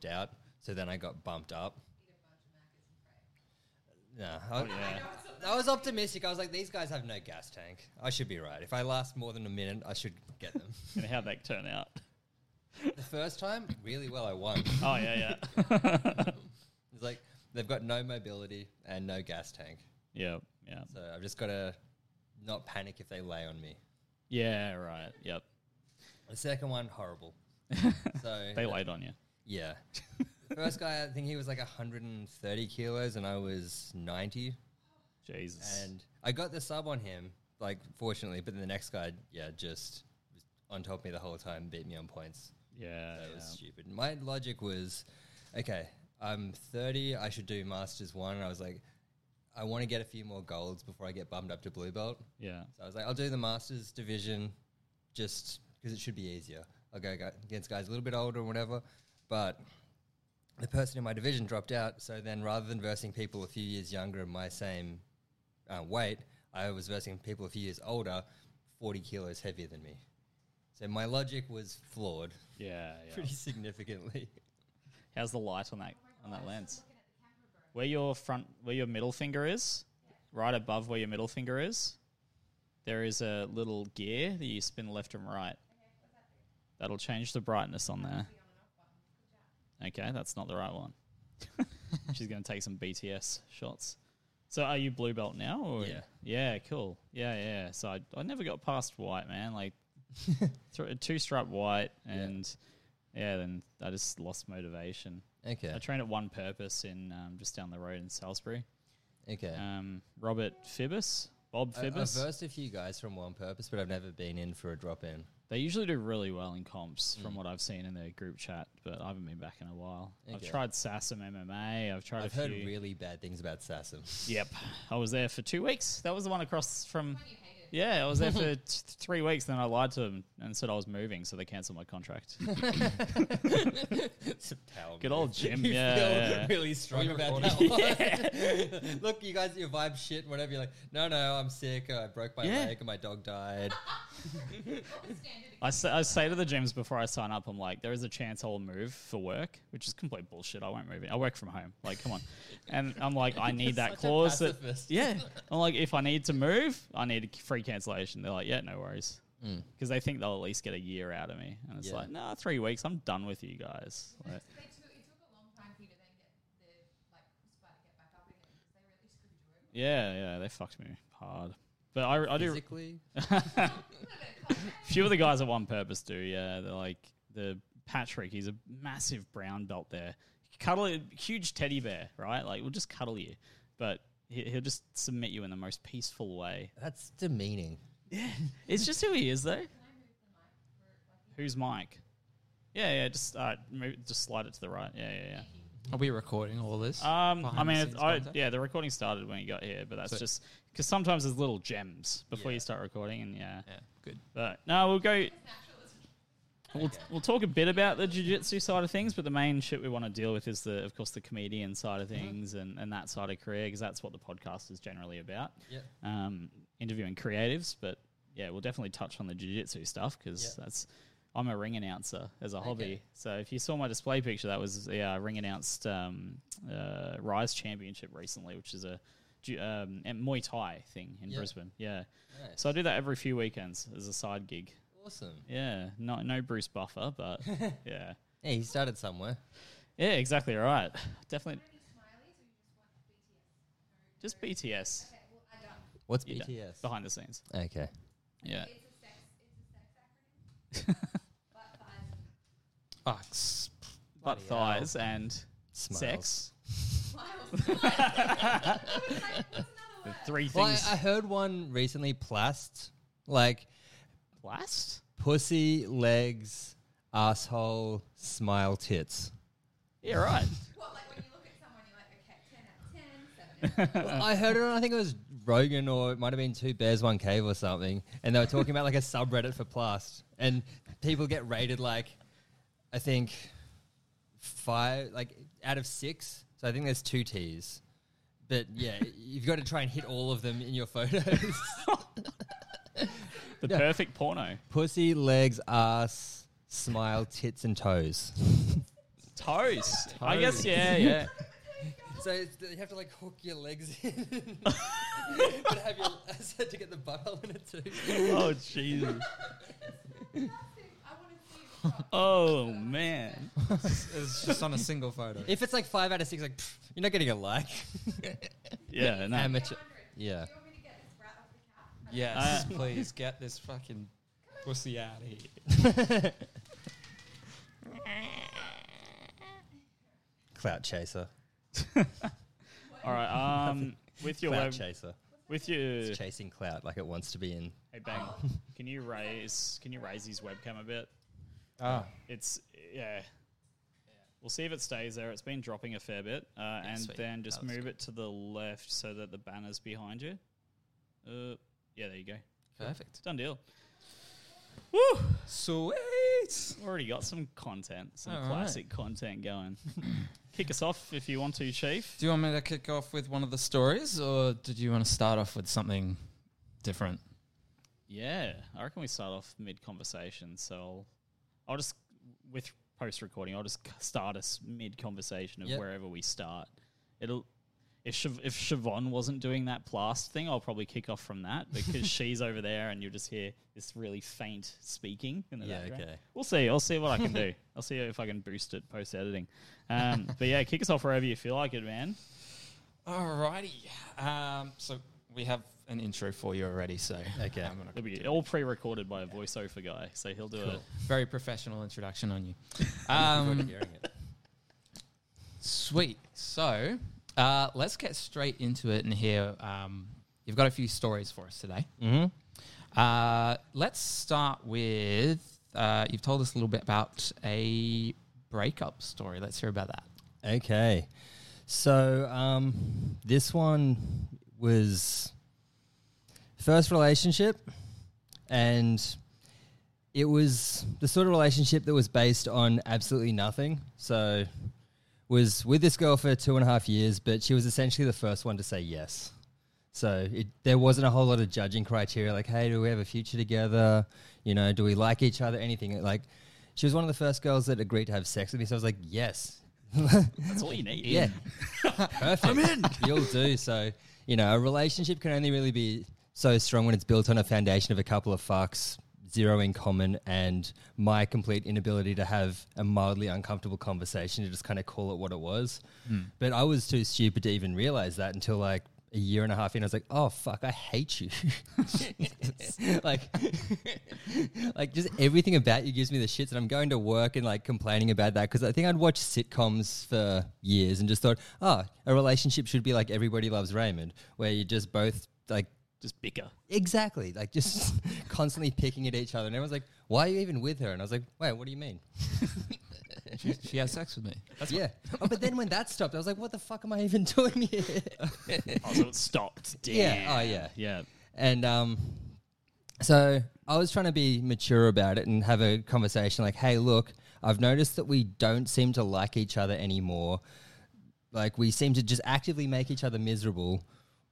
dropped out. So then I got bumped up. Nah, I, Oh, yeah. I was optimistic. I was like, these guys have no gas tank. I should be right. If I last more than a minute, I should get them. And how'd that turn out? the first time, really well, I won. Oh yeah, yeah, It's like they've got no mobility and no gas tank. yeah, yeah, So I've just got to not panic if they lay on me. yeah. Right. Yep. The second one, horrible. So They laid on you. Yeah. The first guy, I think he was like 130 kilos and I was 90. Jesus. And I got the sub on him, like, fortunately, but then the next guy, yeah, just was on top of me the whole time, beat me on points. yeah, That was stupid. My logic was, okay, I'm 30, I should do Masters 1. And I was like, I want to get a few more golds before I get bummed up to blue belt. yeah. So I was like, I'll do the Masters division just because it should be easier. I'll go go against guys a little bit older or whatever. But the person in my division dropped out. So then rather than versing people a few years younger and my same uh, weight, I was versing people a few years older, 40 kilos heavier than me. So my logic was flawed Yeah, yeah. pretty significantly. How's the light on that on that lens? Where your front, where your middle finger is, right above where your middle finger is, there is a little gear that you spin left and right. That'll change the brightness on there. Okay, that's not the right one. She's going to take some BTS shots. So, are you blue belt now? Or? Yeah. Yeah, cool. Yeah, yeah. So I, I never got past white, man. Like th- two stripe white, and yeah. then I just lost motivation. Okay. I trained at One Purpose in um, just down the road in Salisbury. Okay. Um, Robert Fibbis, Bob I- I've Fibbis. versed a few guys from One Purpose, but I've never been in for a drop in. They usually do really well in comps, Mm. from what I've seen in their group chat. But I haven't been back in a while. I've Okay. tried SASM MMA. I've tried I've a heard few. really bad things about Sassam. Yep, I was there for two weeks. That was the one across from. Yeah, I was there for t- three weeks. Then I lied to them and said I was moving, so they cancelled my contract. It's a power Good move. old Jim, You yeah, feel yeah. really strong you about recording? that one. Look, you guys, your vibe shit, whatever. You're like, no, no, I'm sick. I broke my Yeah. leg and my dog died. I say, I say to the gyms before I sign up, I'm like, there is a chance I will move for work, which is complete bullshit. I won't move. I work from home. Like, come on. And I'm like, I need that Such a clause. That, pacifist. yeah. I'm like, if I need to move, I need a free cancellation. They're like, yeah, no worries. Because they think they'll at least get a year out of me. And it's Mm. Yeah. like, no, three weeks. I'm done with you guys. Like, it took a long time for you to then get the like spot get back up again they really screwed you over. yeah, yeah, they fucked me hard. But I, I do. Physically, few of the guys at One Purpose do, yeah. They're like the Patrick. He's a massive brown belt there. Cuddle a huge teddy bear, right? Like we'll just cuddle you, but he, he'll just submit you in the most peaceful way. that's demeaning. Yeah, it's just who he is, though. Who's Mike? Yeah, yeah. Just uh, move, just slide it to the right. Yeah, yeah, yeah. Are we recording all this? Um, I mean, I, yeah, the recording started when you got here, but that's So- just because sometimes there's little gems before Yeah. you start recording, and yeah. yeah, good. But no, we'll go. We'll, we'll talk a bit about the jiu-jitsu side of things, but the main shit we want to deal with is the, of course, the comedian side of things and, and that side of career because that's what the podcast is generally about. Yeah. Um, interviewing creatives, but yeah, we'll definitely touch on the jiu-jitsu stuff because Yeah. that's I'm a ring announcer as a hobby. Okay. So if you saw my display picture, that was yeah, ring announced um, uh, Rise Championship recently, which is a um, Muay Thai thing in. Brisbane. Yeah. Nice. So I do that every few weekends as a side gig. Awesome. Yeah, no, no Bruce Buffer, but yeah, Yeah, he started somewhere. yeah, exactly right. Definitely, Smileys just BTS Okay, well, I don't. What's Yeah. BTS? behind the scenes. Okay. Yeah, It's a sex. It's a sex acronym. Butt thighs. S- butt bloody hell. thighs and Smiles. sex. Smiles. What's another The word? three Well, I, things. I heard one recently. Plast, like Blast. pussy, legs, asshole, smile, tits. Yeah, right. What, like when you look at someone, you're like, okay, 10 out of 10, 7 out of 10. Well, I heard it on, I think it was Rogan or it might have been Two Bears, One Cave or something. And they were talking about like a subreddit for Plast. And people get rated like, I think, five, like out of six. So I think there's two T's. But yeah, you've got to try and hit all of them in your photos. The Yeah. perfect porno. Pussy, legs, ass, smile, tits, and toes. Toes. I guess, yeah, yeah. So you have to like hook your legs in, but have your I said to get the butthole in it too. oh, Jesus. Oh, man. It's just on a single photo. If it's like five out of six, like pff, you're not getting a like. Yeah, no. Amateur. Yeah. Yes, Uh, please get this fucking pussy out of here. Clout chaser. All right. Um, with your Clout web, chaser. with your It's chasing clout like it wants to be in. hey bang, can you raise can you raise his webcam a bit? Ah, It's yeah. We'll see if it stays there. It's been dropping a fair bit, uh, and sweet. then just That looks move it to the left so that the banner's behind you. Uh, yeah, there you go. perfect. Done deal. Woo! Sweet. Already got some content, some All right. classic content going. Kick us off if you want to, Chief. Do you want me to kick off with one of the stories, or did you want to start off with something different? Yeah, I reckon we start off mid conversation. So I'll, I'll just with post recording, I'll just start us mid conversation of Yep. wherever we start. It'll if Siobh, if Siobhan wasn't doing that blast thing, I'll probably kick off from that because she's over there and you'll just hear this really faint speaking in the Yeah, background. okay. We'll see. I'll see what I can do. I'll see if I can boost it post editing. Um, but yeah, kick us off wherever you feel like it, man. Alrighty. Um, so we have an intro for you already. So Okay. I'm gonna It'll be all pre-recorded by a voiceover guy, so he'll do it. very professional introduction on you. Looking forward to Um, hearing it. Sweet. So uh, let's get straight into it and hear. Um, you've got a few stories for us today. Mm-hmm. Uh, let's start with. Uh, you've told us a little bit about a breakup story. Let's hear about that. Okay. So um, this one was first relationship, and it was the sort of relationship that was based on absolutely nothing. So was with this girl for two and a half years, but she was essentially the first one to say yes. So it, there wasn't a whole lot of judging criteria, like, hey, do we have a future together? You know, do we like each other? Anything like. She was one of the first girls that agreed to have sex with me, so I was like, yes. That's all you need. Yeah. Perfect. I'm in. You'll do. So, you know, a relationship can only really be so strong when it's built on a foundation of a couple of fucks, zero in common, and my complete inability to have a mildly uncomfortable conversation to just kind of call it what it was. Hmm. But I was too stupid to even realize that until like a year and a half in. I was like, oh, fuck, I hate you. like, like just everything about you gives me the shits, and I'm going to work and like complaining about that because I think I'd watched sitcoms for years and just thought, oh, a relationship should be like Everybody Loves Raymond, where you just both like Just bicker. exactly like just constantly picking at each other, and everyone's like, why are you even with her? And I was like, wait, what do you mean? She, she has sex with me. yeah, oh, but then when that stopped, I was like, what the fuck am I even doing here? Oh, so it stopped. Damn. Yeah. Oh, yeah. Yeah. And um, so I was trying to be mature about it and have a conversation like, hey, look, I've noticed that we don't seem to like each other anymore. Like, we seem to just actively make each other miserable.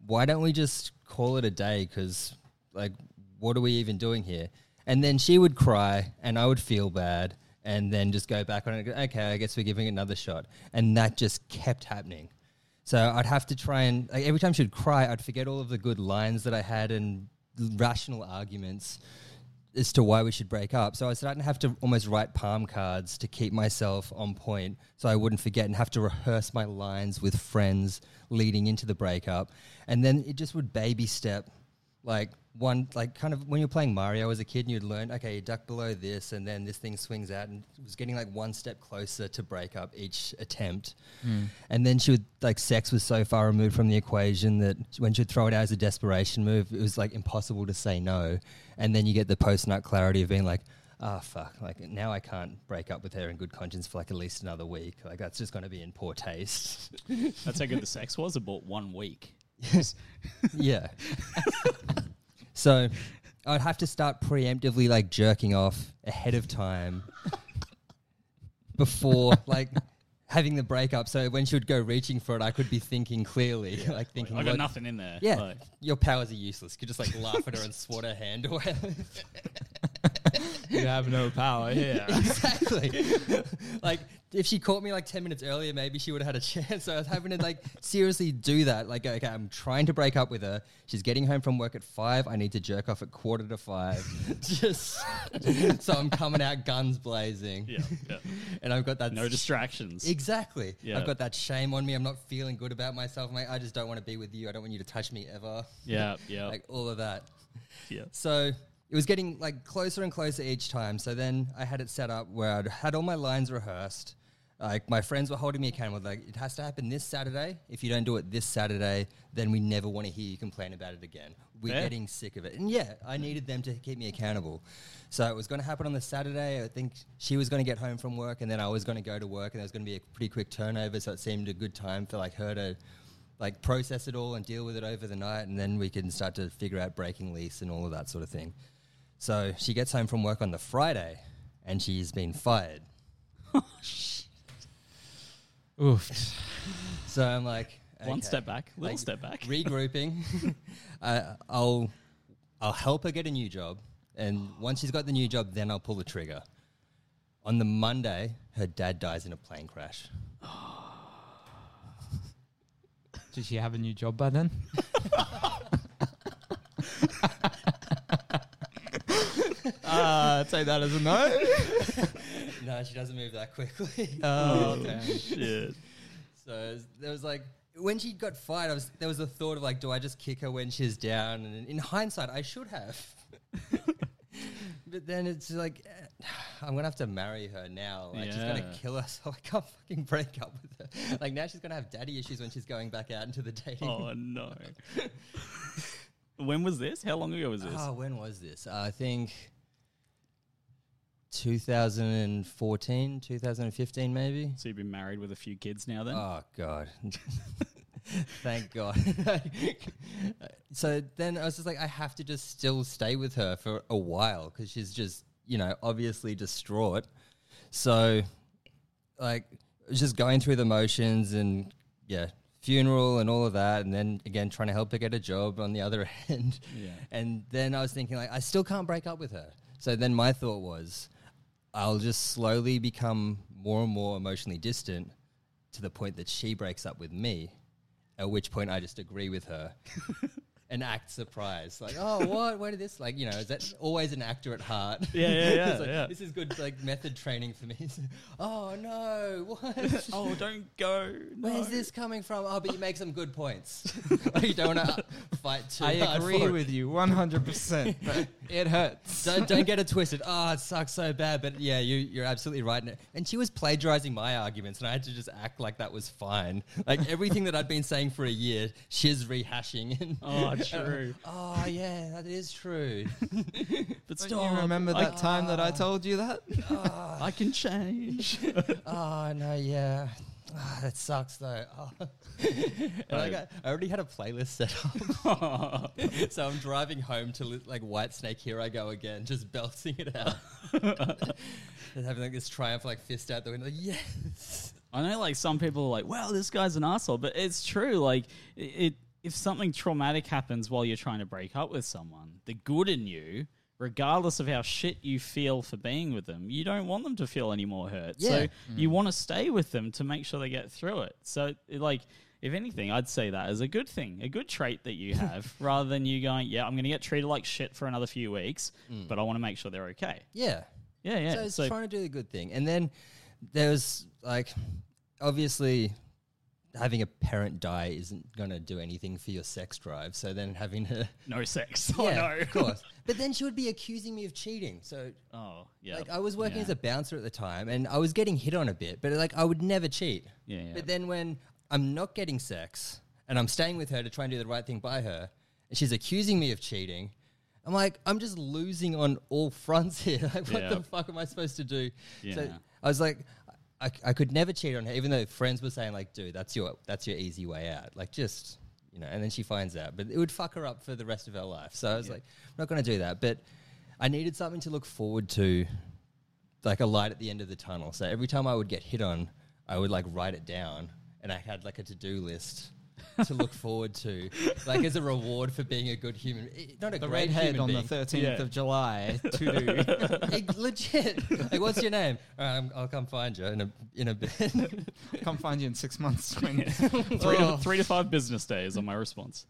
Why don't we just call it a day? Because, like, what are we even doing here? And then she would cry and I would feel bad and then just go back on it. Okay, I guess we're giving it another shot. And that just kept happening. So I'd have to try and like every time she'd cry, I'd forget all of the good lines that I had and rational arguments as to why we should break up. So I started to have to almost write palm cards to keep myself on point so I wouldn't forget and have to rehearse my lines with friends leading into the breakup. And then it just would baby step like one like kind of when you're playing Mario as a kid and you'd learn okay you duck below this and then this thing swings out and it was getting like one step closer to break up each attempt and then she would like sex was so far removed from the equation that when she'd throw it out as a desperation move it was like impossible to say no and then you get the post nut clarity of being like ah fuck like now I can't break up with her in good conscience for like at least another week like that's just going to be in poor taste That's how good the sex was. About one week. Yes. yeah. so I'd have to start preemptively like jerking off ahead of time before like having the breakup. So when she would go reaching for it, I could be thinking clearly, like thinking, I got nothing in there. Yeah, your powers are useless. You could just like laugh at her and swat her hand away. You have no power here. exactly. like if she caught me like ten minutes earlier, maybe she would have had a chance. So I was having to like seriously do that. Like, okay, I'm trying to break up with her. She's getting home from work at five. I need to jerk off at quarter to five. Just so I'm coming out guns blazing. Yeah, yeah. And I've got that No distractions. Exactly. Yeah. I've got that shame on me. I'm not feeling good about myself. I'm like, I just don't want to be with you. I don't want you to touch me ever. Yeah, yeah, Like all of that. yeah. So it was getting like closer and closer each time. So then I had it set up where I'd had all my lines rehearsed. Like my friends were holding me accountable. Like it has to happen this Saturday. If you don't do it this Saturday, then we never want to hear you complain about it again. We're Fair. getting sick of it. And yeah, I needed them to keep me accountable. So it was going to happen on the Saturday. I think she was going to get home from work, and then I was going to go to work, and there was going to be a pretty quick turnover. So it seemed a good time for like her to like process it all and deal with it over the night, and then we can start to figure out breaking lease and all of that sort of thing. So she gets home from work on the Friday, and she's been fired. Oof. So I'm like, One okay. step back, little Like, step back. regrouping. uh, I'll I'll help her get a new job, and once she's got the new job, then I'll pull the trigger. On the Monday, her dad dies in a plane crash. Did she have a new job by then? uh, take that as a no. No, she doesn't move that quickly. Oh, Oh, shit. So there was like when she got fired, I was there was a thought of like, do I just kick her when she's down? And in hindsight, I should have. but then it's like, I'm gonna have to marry her now. Like she's gonna kill us. So I can't fucking break up with her. Like now she's gonna have daddy issues when she's going back out into the dating. Oh no. when was this? How long ago was this? Oh, when was this? Uh, I think 2014, 2015, maybe. So you've been married with a few kids now then? Oh God. Thank God. so then I was just like, I have to just still stay with her for a while because she's just, you know, obviously distraught. So, like, just going through the motions and, yeah, funeral and all of that. And then again, trying to help her get a job on the other end. Yeah. And then I was thinking, like, I still can't break up with her. So then my thought was, I'll just slowly become more and more emotionally distant to the point that she breaks up with me, at which point I just agree with her and act surprise. Like, oh, what? Where did this? Like, you know, is that always an actor at heart? Yeah, yeah, yeah, like, yeah. This is good, like, method training for me. oh, no. What? oh, don't go. Where's this coming from? Oh, but you make some good points. like, you don't want to fight too I hard agree for it. with you 100%. but it hurts. don't, don't get it twisted. Oh, it sucks so bad. But yeah, you, you're absolutely right. And- And she was plagiarizing my arguments, and I had to just act like that was fine. Like everything that I'd been saying for a year, she's rehashing. And Oh, true. oh, yeah, that is true. But Don't stop. you remember I, that time that I told you that? Ah. I can change. oh, no, yeah. Ah, that sucks though. Oh. and I, got, I already had a playlist set up, so I'm driving home to li- like Whitesnake. Here I go again, just belting it out, and having like this triumph, like fist out the window. Like, yes, I know, like some people are like, "Wow, this guy's an asshole," but it's true. Like, it, it if something traumatic happens while you're trying to break up with someone, the good in you, regardless of how shit you feel for being with them, you don't want them to feel any more hurt. So Yeah. you mm. want to stay with them to make sure they get through it. So, like. If anything, I'd say that is a good thing, a good trait that you have, rather than you going, "Yeah, I'm going to get treated like shit for another few weeks, mm. but I want to make sure they're okay." yeah. Yeah, yeah. So it's so trying to do the good thing, and then there's like, obviously, having a parent die isn't going to do anything for your sex drive. So then having her no sex. Oh yeah, no. of course. But then she would be accusing me of cheating. So Oh yeah. Like I was working Yeah. as a bouncer at the time, and I was getting hit on a bit, but like I would never cheat. Yeah, yeah. But then when I'm not getting sex and I'm staying with her to try and do the right thing by her, and she's accusing me of cheating, I'm like, I'm just losing on all fronts here. Like, what the fuck am I supposed to do? So I was like. I, I could never cheat on her, even though friends were saying like, "Dude, that's your that's your easy way out." Like, just you know. And then she finds out, but it would fuck her up for the rest of her life. So I was like, "I'm not going to do that." But I needed something to look forward to like a light at the end of the tunnel. So every time I would get hit on, I would like write it down, and I had like a to do list to look forward to, like as a reward for being a good human. eh, Not a The great redhead human on being. the thirteenth Yeah. of July to do. Legit. Like, what's your name? All right, I'm, I'll come find you in a in a bit. Come find you in six months. When three, to, three to five business days on my response.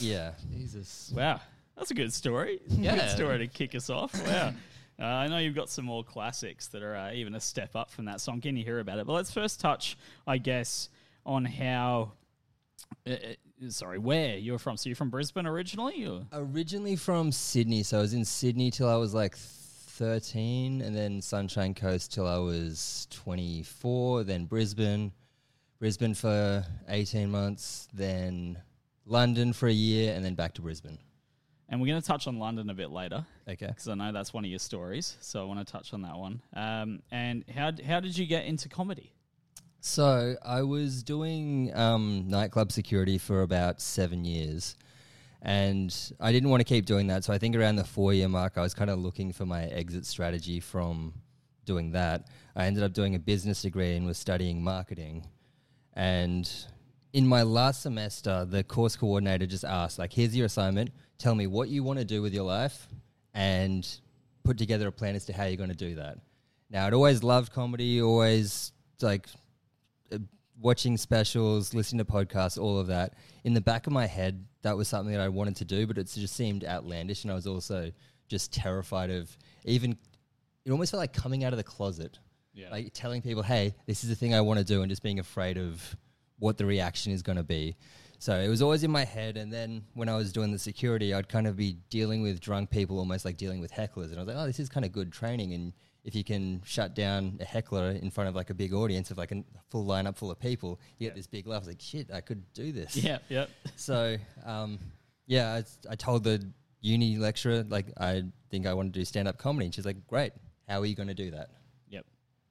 yeah. Jesus. Wow, that's a good story. Yeah. Good story to kick us off. Wow. Uh, I know you've got some more classics that are uh, even a step up from that song. Can you hear about it? But let's first touch, I guess, on how. Uh, uh, sorry, where you're from. So you're from Brisbane originally? Or? Originally from Sydney, so I was in Sydney till I was like 13, and then Sunshine Coast till I was 24, then Brisbane, Brisbane for 18 months, then London for a year, and then back to Brisbane. And we're going to touch on London a bit later Okay. because I know that's one of your stories. So I want to touch on that one. Um, and how how did you get into comedy? So I was doing um, nightclub security for about seven years, and I didn't want to keep doing that. So I think around the four year mark, I was kind of looking for my exit strategy from doing that. I ended up doing a business degree and was studying marketing. And in my last semester, the course coordinator just asked, like, here's your assignment. Tell me what you want to do with your life and put together a plan as to how you're going to do that. Now, I'd always loved comedy, always like Uh, watching specials, listening to podcasts, all of that. In the back of my head, that was something that I wanted to do, but it just seemed outlandish. And I was also just terrified of even, it almost felt like coming out of the closet Yeah. like telling people, "Hey, this is the thing I want to do," and just being afraid of what the reaction is going to be. So it was always in my head, and then when I was doing the security, I'd kind of be dealing with drunk people, almost like dealing with hecklers, and I was like, "Oh, this is kind of good training." And if you can shut down a heckler in front of like a big audience of like a full lineup full of people, you get this big laugh. Like, "Shit, I could do this." yeah, yeah. So, um, yeah, I, I told the uni lecturer like I think I want to do stand up comedy, and she's like, "Great, how are you going to do that?" Yep.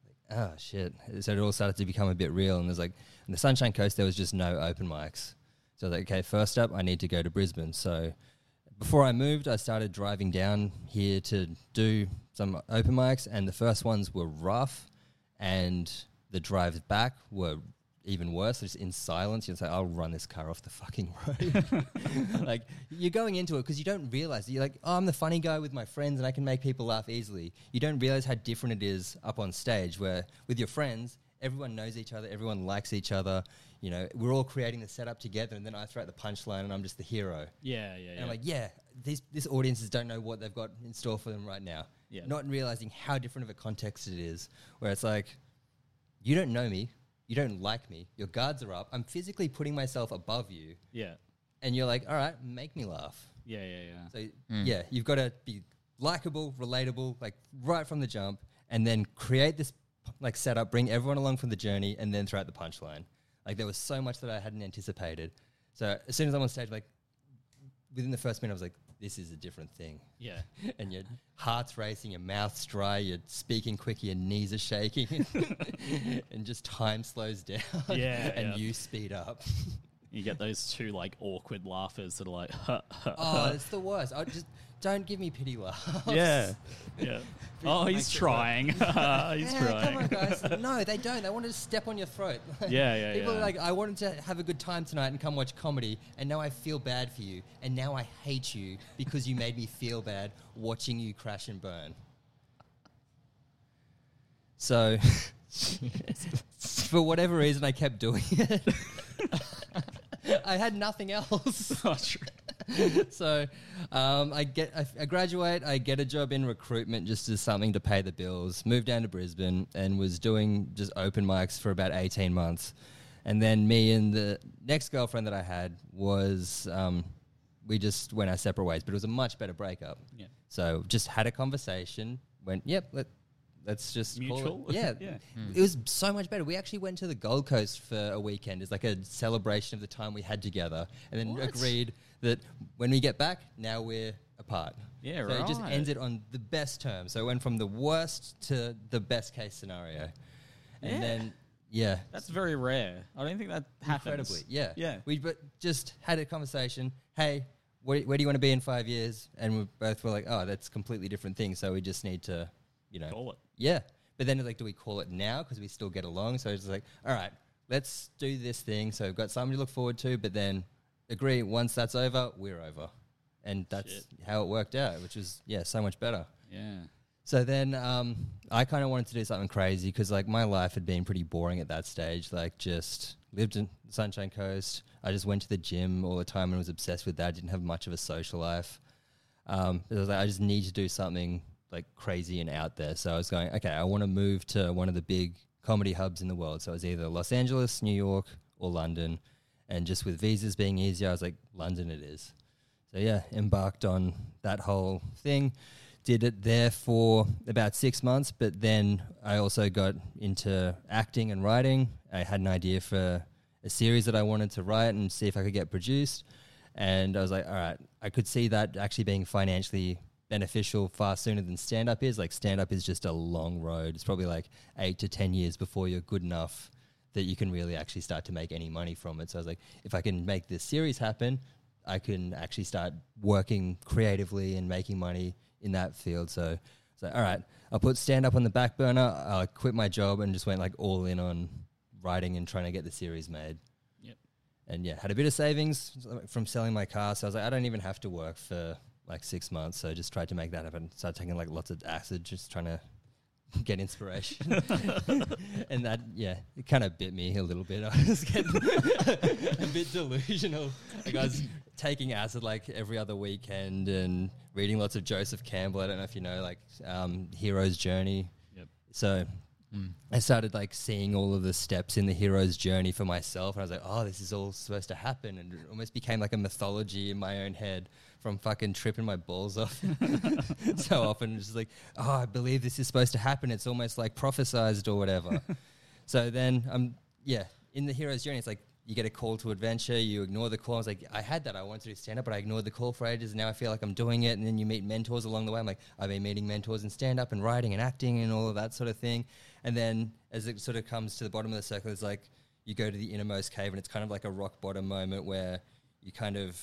Like, oh shit so it all started to become a bit real and there's like in the sunshine coast there was just no open mics so I was like okay first up i need to go to brisbane so before i moved i started driving down here to do some open mics and the first ones were rough and the drives back were even worse. Just in silence. Just like i'll run this car off the fucking road. Like you're going into it because you don't realize you're like oh, i'm the funny guy with my friends and i can make people laugh easily. You don't realize how different it is up on stage where with your friends everyone knows each other everyone likes each other you know we're all creating the setup together and then i throw out the punchline and i'm just the hero Yeah, yeah, and yeah. i'm like yeah these this audiences don't know what they've got in store for them right now Yeah. not realizing how different of a context it is where it's like you don't know me you don't like me your guards are up i'm physically putting myself above you yeah, and you're like, all right, make me laugh. yeah, yeah, yeah. So mm. yeah, you've got to be likable, relatable, like right from the jump, and then create this like setup, bring everyone along from the journey, and then throw out the punchline. Like there was so much that I hadn't anticipated. So as soon as I'm on stage, like within the first minute, I was like, this is a different thing. Yeah. And your heart's racing, your mouth's dry, you're speaking quick, your knees are shaking, and just time slows down. Yeah, and yeah. you speed up. You get those two like awkward laughers that are like, Oh, it's the worst. I just don't give me pity laughs. yeah, yeah. Oh, he's trying. he's Yeah, trying. come on, guys. No, they don't. They wanted to step on your throat. Yeah, yeah, People yeah. are like, I wanted to have a good time tonight and come watch comedy, and now I feel bad for you, and now I hate you because you made me feel bad watching you crash and burn. So, for whatever reason, I kept doing it. I had nothing else. Oh, true. so um, I get I, I graduate. I get a job in recruitment just as something to pay the bills. Moved down to Brisbane and was doing just open mics for about eighteen months. And then me and the next girlfriend that I had was um, we just went our separate ways, but it was a much better breakup. Yeah. So just had a conversation. Went, yep, let, let's just call it- Mutual? Yeah, Yeah. Hmm. it was so much better. We actually went to the Gold Coast for a weekend as like a celebration of the time we had together, and then What? agreed that when we get back, now we're apart. Yeah, so it just right. ended on the best terms. So it went from the worst to the best case scenario, and Yeah. then yeah, That's very rare. I don't think that happens. incredibly, yeah, Yeah. We but just had a conversation. Hey, where, where do you want to be in five years? And we both were like, oh, that's completely different thing. So we just need to, you know, Call it. yeah. But then like, do we call it now because we still get along? So it's like, all right, let's do this thing. So we've got something to look forward to, but then agree once that's over, we're over. And that's Shit. how it worked out, which was, yeah, so much better. Yeah. So then um, I kind of wanted to do something crazy because like my life had been pretty boring at that stage. Like just lived in Sunshine Coast. I just went to the gym all the time and was obsessed with that. I Didn't have much of a social life. Um, was like, I just need to do something like crazy and out there. So I was going, okay, I want to move to one of the big comedy hubs in the world. So it was either Los Angeles, New York, or London. And just with visas being easier, I was like, London it is. So yeah, embarked on that whole thing. Did it there for about six months, but then I also got into acting and writing. I had an idea for a series that I wanted to write and see if I could get produced. And I was like, all right, I could see that actually being financially beneficial far sooner than stand up is. Like, stand up is just a long road. It's probably like eight to 10 years before you're good enough that you can really actually start to make any money from it. So I was like, if I can make this series happen, I can actually start working creatively and making money in that field. So it's like, all right, I'll put stand up on the back burner. I quit my job and just went like all in on writing and trying to get the series made. Yep. And yeah, had a bit of savings from selling my car. So I was like, I don't even have to work for like six months. So I just tried to make that happen. Started taking like lots of acid, just trying to get inspiration. and that, yeah, it kind of bit me a little bit. I was getting a bit delusional. Like I was taking acid like every other weekend and reading lots of Joseph Campbell. I don't know if you know, like um, Hero's Journey. Yep. So I started like seeing all of the steps in the hero's journey for myself, and I was like, "Oh, this is all supposed to happen," and it almost became like a mythology in my own head from fucking tripping my balls off so often. Just like, "Oh, I believe this is supposed to happen." It's almost like prophesized or whatever. so then, um, yeah, in the hero's journey, it's like you get a call to adventure, you ignore the call. I was like, I had that, I wanted to do stand up, but I ignored the call for ages. And now I feel like I'm doing it. And then you meet mentors along the way. I'm like, I've been meeting mentors in stand up and writing and acting and all of that sort of thing. And then as it sort of comes to the bottom of the circle, it's like you go to the innermost cave, and it's kind of like a rock bottom moment where you kind of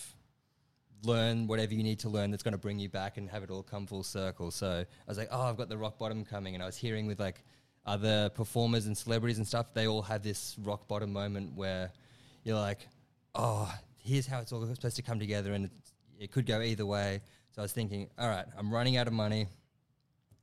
learn whatever you need to learn that's going to bring you back and have it all come full circle. So I was like, oh, I've got the rock bottom coming. And I was hearing with like other performers and celebrities and stuff, they all have this rock bottom moment where you're like, oh, here's how it's all supposed to come together. And it could go either way. So I was thinking, all right, I'm running out of money.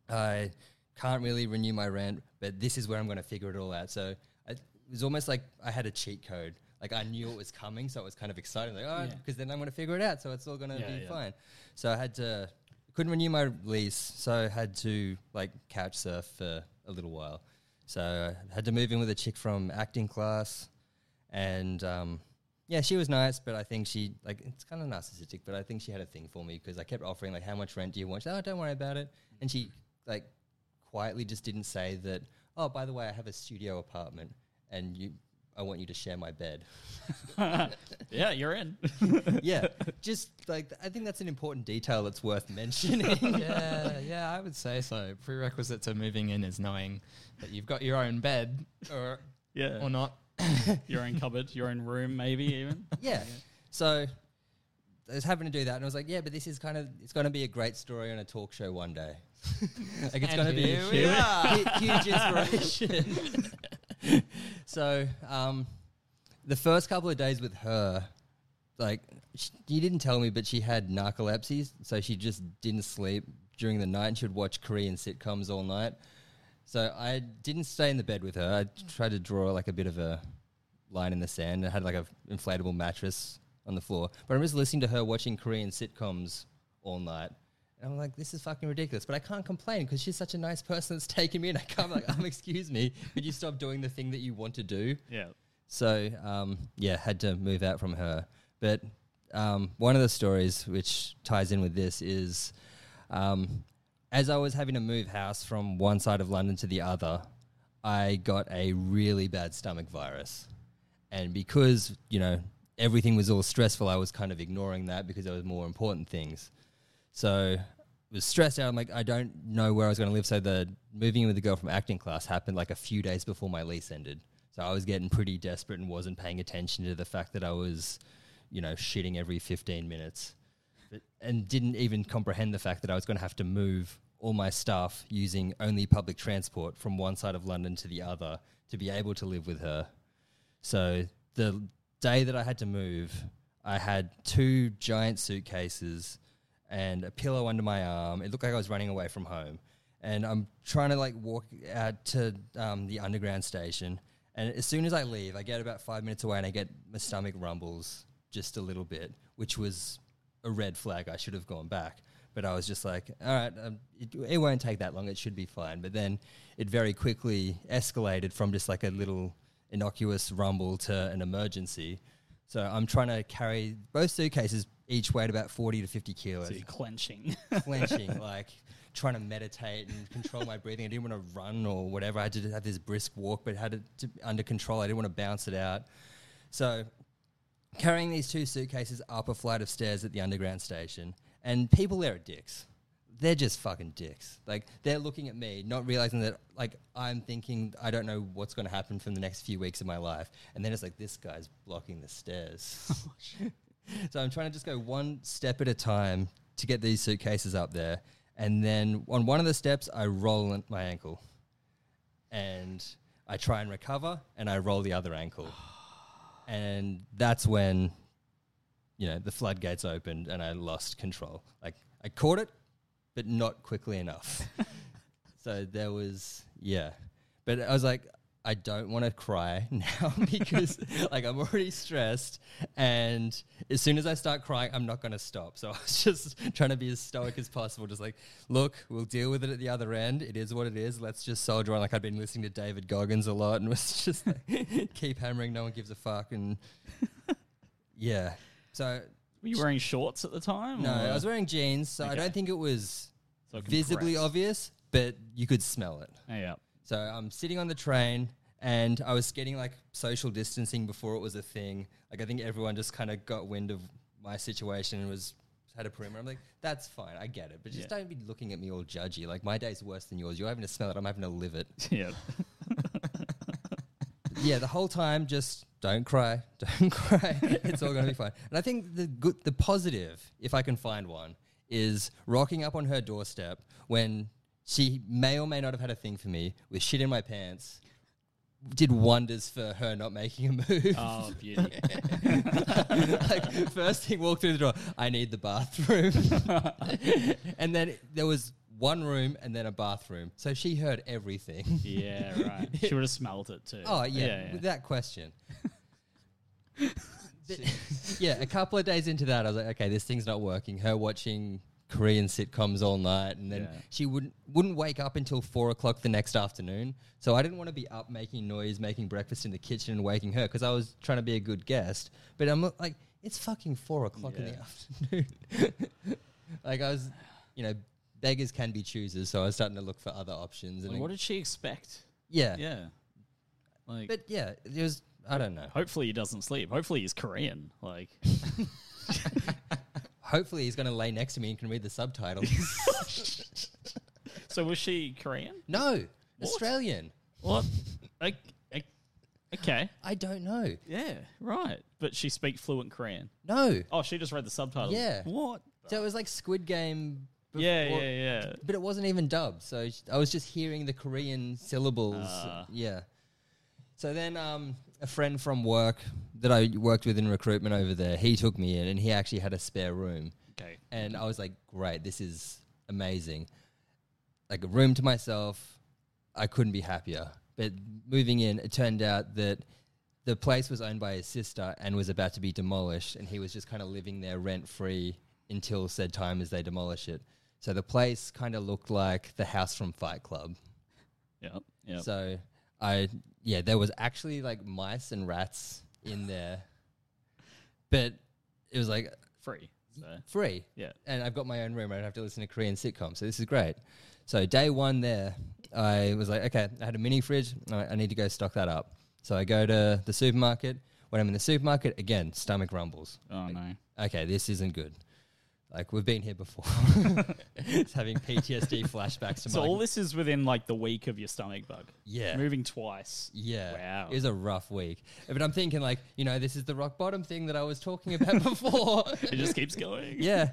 I can't really renew my rent, but this is where I'm going to figure it all out. So it was almost like I had a cheat code. Like I knew it was coming, so it was kind of exciting. Like, oh, because then I'm going to figure it out. So it's all going to be fine. So I had to couldn't renew my lease, so I had to like couch surf for a little while. So I had to move in with a chick from acting class, and um, yeah, she was nice, but I think she like it's kind of narcissistic, but I think she had a thing for me because I kept offering like, how much rent do you want? She's like, oh, don't worry about it, and she like quietly just didn't say that. Oh, by the way, I have a studio apartment, and you, I want you to share my bed. yeah, you're in. yeah, just like I think that's an important detail that's worth mentioning. yeah, yeah, I would say so. Prerequisite to moving in is knowing that you've got your own bed or yeah. or not. your own cupboard, your own room, maybe even. yeah. So I was having to do that, and I was like, yeah, but this is kind of it's going to be a great story on a talk show one day. like it's going to be a huge, huge inspiration. So um, the first couple of days with her, like sh you didn't tell me, but she had narcolepsy, so she just didn't sleep during the night, and she would watch Korean sitcoms all night. So I didn't stay in the bed with her. I tried to draw like a bit of a line in the sand. I had like an inflatable mattress on the floor. But I'm just listening to her watching Korean sitcoms all night. And I'm like, this is fucking ridiculous. But I can't complain because she's such a nice person that's taking me in. I can't like, um, excuse me, could you stop doing the thing that you want to do? Yeah. So um, yeah, had to move out from her. But um, one of the stories which ties in with this is, um, as I was having to move house from one side of London to the other, I got a really bad stomach virus, and because you know everything was all stressful, I was kind of ignoring that because there was more important things. So was stressed out. I'm like, I don't know where I was going to live. So the moving in with the girl from acting class happened like a few days before my lease ended. So I was getting pretty desperate and wasn't paying attention to the fact that I was, you know, shitting every 15 minutes, but, and didn't even comprehend the fact that I was going to have to move all my stuff using only public transport from one side of London to the other to be able to live with her. So the day that I had to move, I had two giant suitcases and a pillow under my arm. It looked like I was running away from home. And I'm trying to like walk out to um, the underground station. And as soon as I leave, I get about five minutes away and I get my stomach rumbles just a little bit, which was a red flag. I should have gone back. But I was just like, all right, um, it, it won't take that long. It should be fine. But then it very quickly escalated from just like a little innocuous rumble to an emergency. So I'm trying to carry both suitcases, each weighed about 40 to 50 kilos So clenching. clenching, like trying to meditate and control my breathing. I didn't want to run or whatever. I had to have this brisk walk, but had it to, under control. I didn't want to bounce it out. So carrying these two suitcases up a flight of stairs at the underground station, and people there are dicks. They're just fucking dicks. Like they're looking at me, not realizing that like I'm thinking I don't know what's going to happen from the next few weeks of my life, and then it's like this guy's blocking the stairs. Oh, so I'm trying to just go one step at a time to get these suitcases up there, and then on one of the steps I roll my ankle, and I try and recover, and I roll the other ankle, and that's when you know the floodgates opened and I lost control. Like I caught it, but not quickly enough. so there was yeah, but I was like. I don't want to cry now because like I'm already stressed and as soon as I start crying I'm not going to stop. So I was just trying to be as stoic as possible just like look, we'll deal with it at the other end. It is what it is. Let's just soldier on like I'd been listening to David Goggins a lot and was just like keep hammering no one gives a fuck and yeah. So Were you wearing shorts at the time? no, or- I was wearing jeans, so I don't think it was So visibly obvious, but you could smell it. Yeah. So I'm sitting on the train and I was getting like social distancing before it was a thing. Like I think everyone just kind of got wind of my situation and was had a perimeter. I'm like, that's fine, I get it, but just Yeah. don't be looking at me all judgy. Like my day's worse than yours. You're having to smell it. I'm having to live it. Yeah. yeah, the whole time, just don't cry, don't cry. it's all going to be fine. And I think the good, the positive, if I can find one, is rocking up on her doorstep when she may or may not have had a thing for me with shit in my pants. Did wonders for her not making a move. Oh, beauty. like first thing walked through the door, I need the bathroom. and then there was one room and then a bathroom. So she heard everything. yeah, right. She would have smelled it too. Oh yeah, yeah. without question. Yeah, a couple of days into that, I was like, okay, this thing's not working. Her watching Korean sitcoms all night, and then Yeah. she wouldn't wouldn't wake up until four o'clock the next afternoon. So I didn't want to be up making noise, making breakfast in the kitchen, and waking her because I was trying to be a good guest. But I'm like, it's fucking four o'clock in the afternoon. like I was, you know, beggars can be choosers. So I was starting to look for other options. And Like, what did she expect? yeah, Yeah. Like, but yeah, it was. I don't know. hopefully he doesn't sleep. Hopefully he's Korean. Like, Hopefully, he's going to lay next to me and can read the subtitles. so was she Korean? no, Australian. What? Like, like, okay. I don't know. Yeah, right. But she speaks fluent Korean. No. Oh, she just read the subtitles. Yeah. What? So it was like Squid Game. Yeah, before- yeah, yeah. But it wasn't even dubbed, so sh- I was just hearing the Korean syllables. Ah. yeah. So then, um, a friend from work that I worked with in recruitment over there, he took me in, and he actually had a spare room. Okay. And I was like, great, this is amazing. Like a room to myself, I couldn't be happier. But moving in, it turned out that the place was owned by his sister and was about to be demolished, and he was just kind of living there rent free until said time as they demolish it. So the place kind of looked like the house from Fight Club. Yep. Yep. So I, yeah, there was actually like mice and rats in there, but it was like Free. So, free yeah. and I've got my own room. I don't have to listen to Korean sitcoms, so this is great. So day one there, I was like, okay, I had a mini fridge. I, I need to go stock that up. So I go to the supermarket. When I'm in the supermarket, again, stomach rumbles. Oh, no. Okay, this isn't good. Like we've been here before. it's having PTSD flashbacks to So my all this is within like the week of your stomach bug. yeah. Moving twice. Yeah. Wow. It was a rough week. But I'm thinking like, you know, this is the rock bottom thing that I was talking about before. It just keeps going. yeah.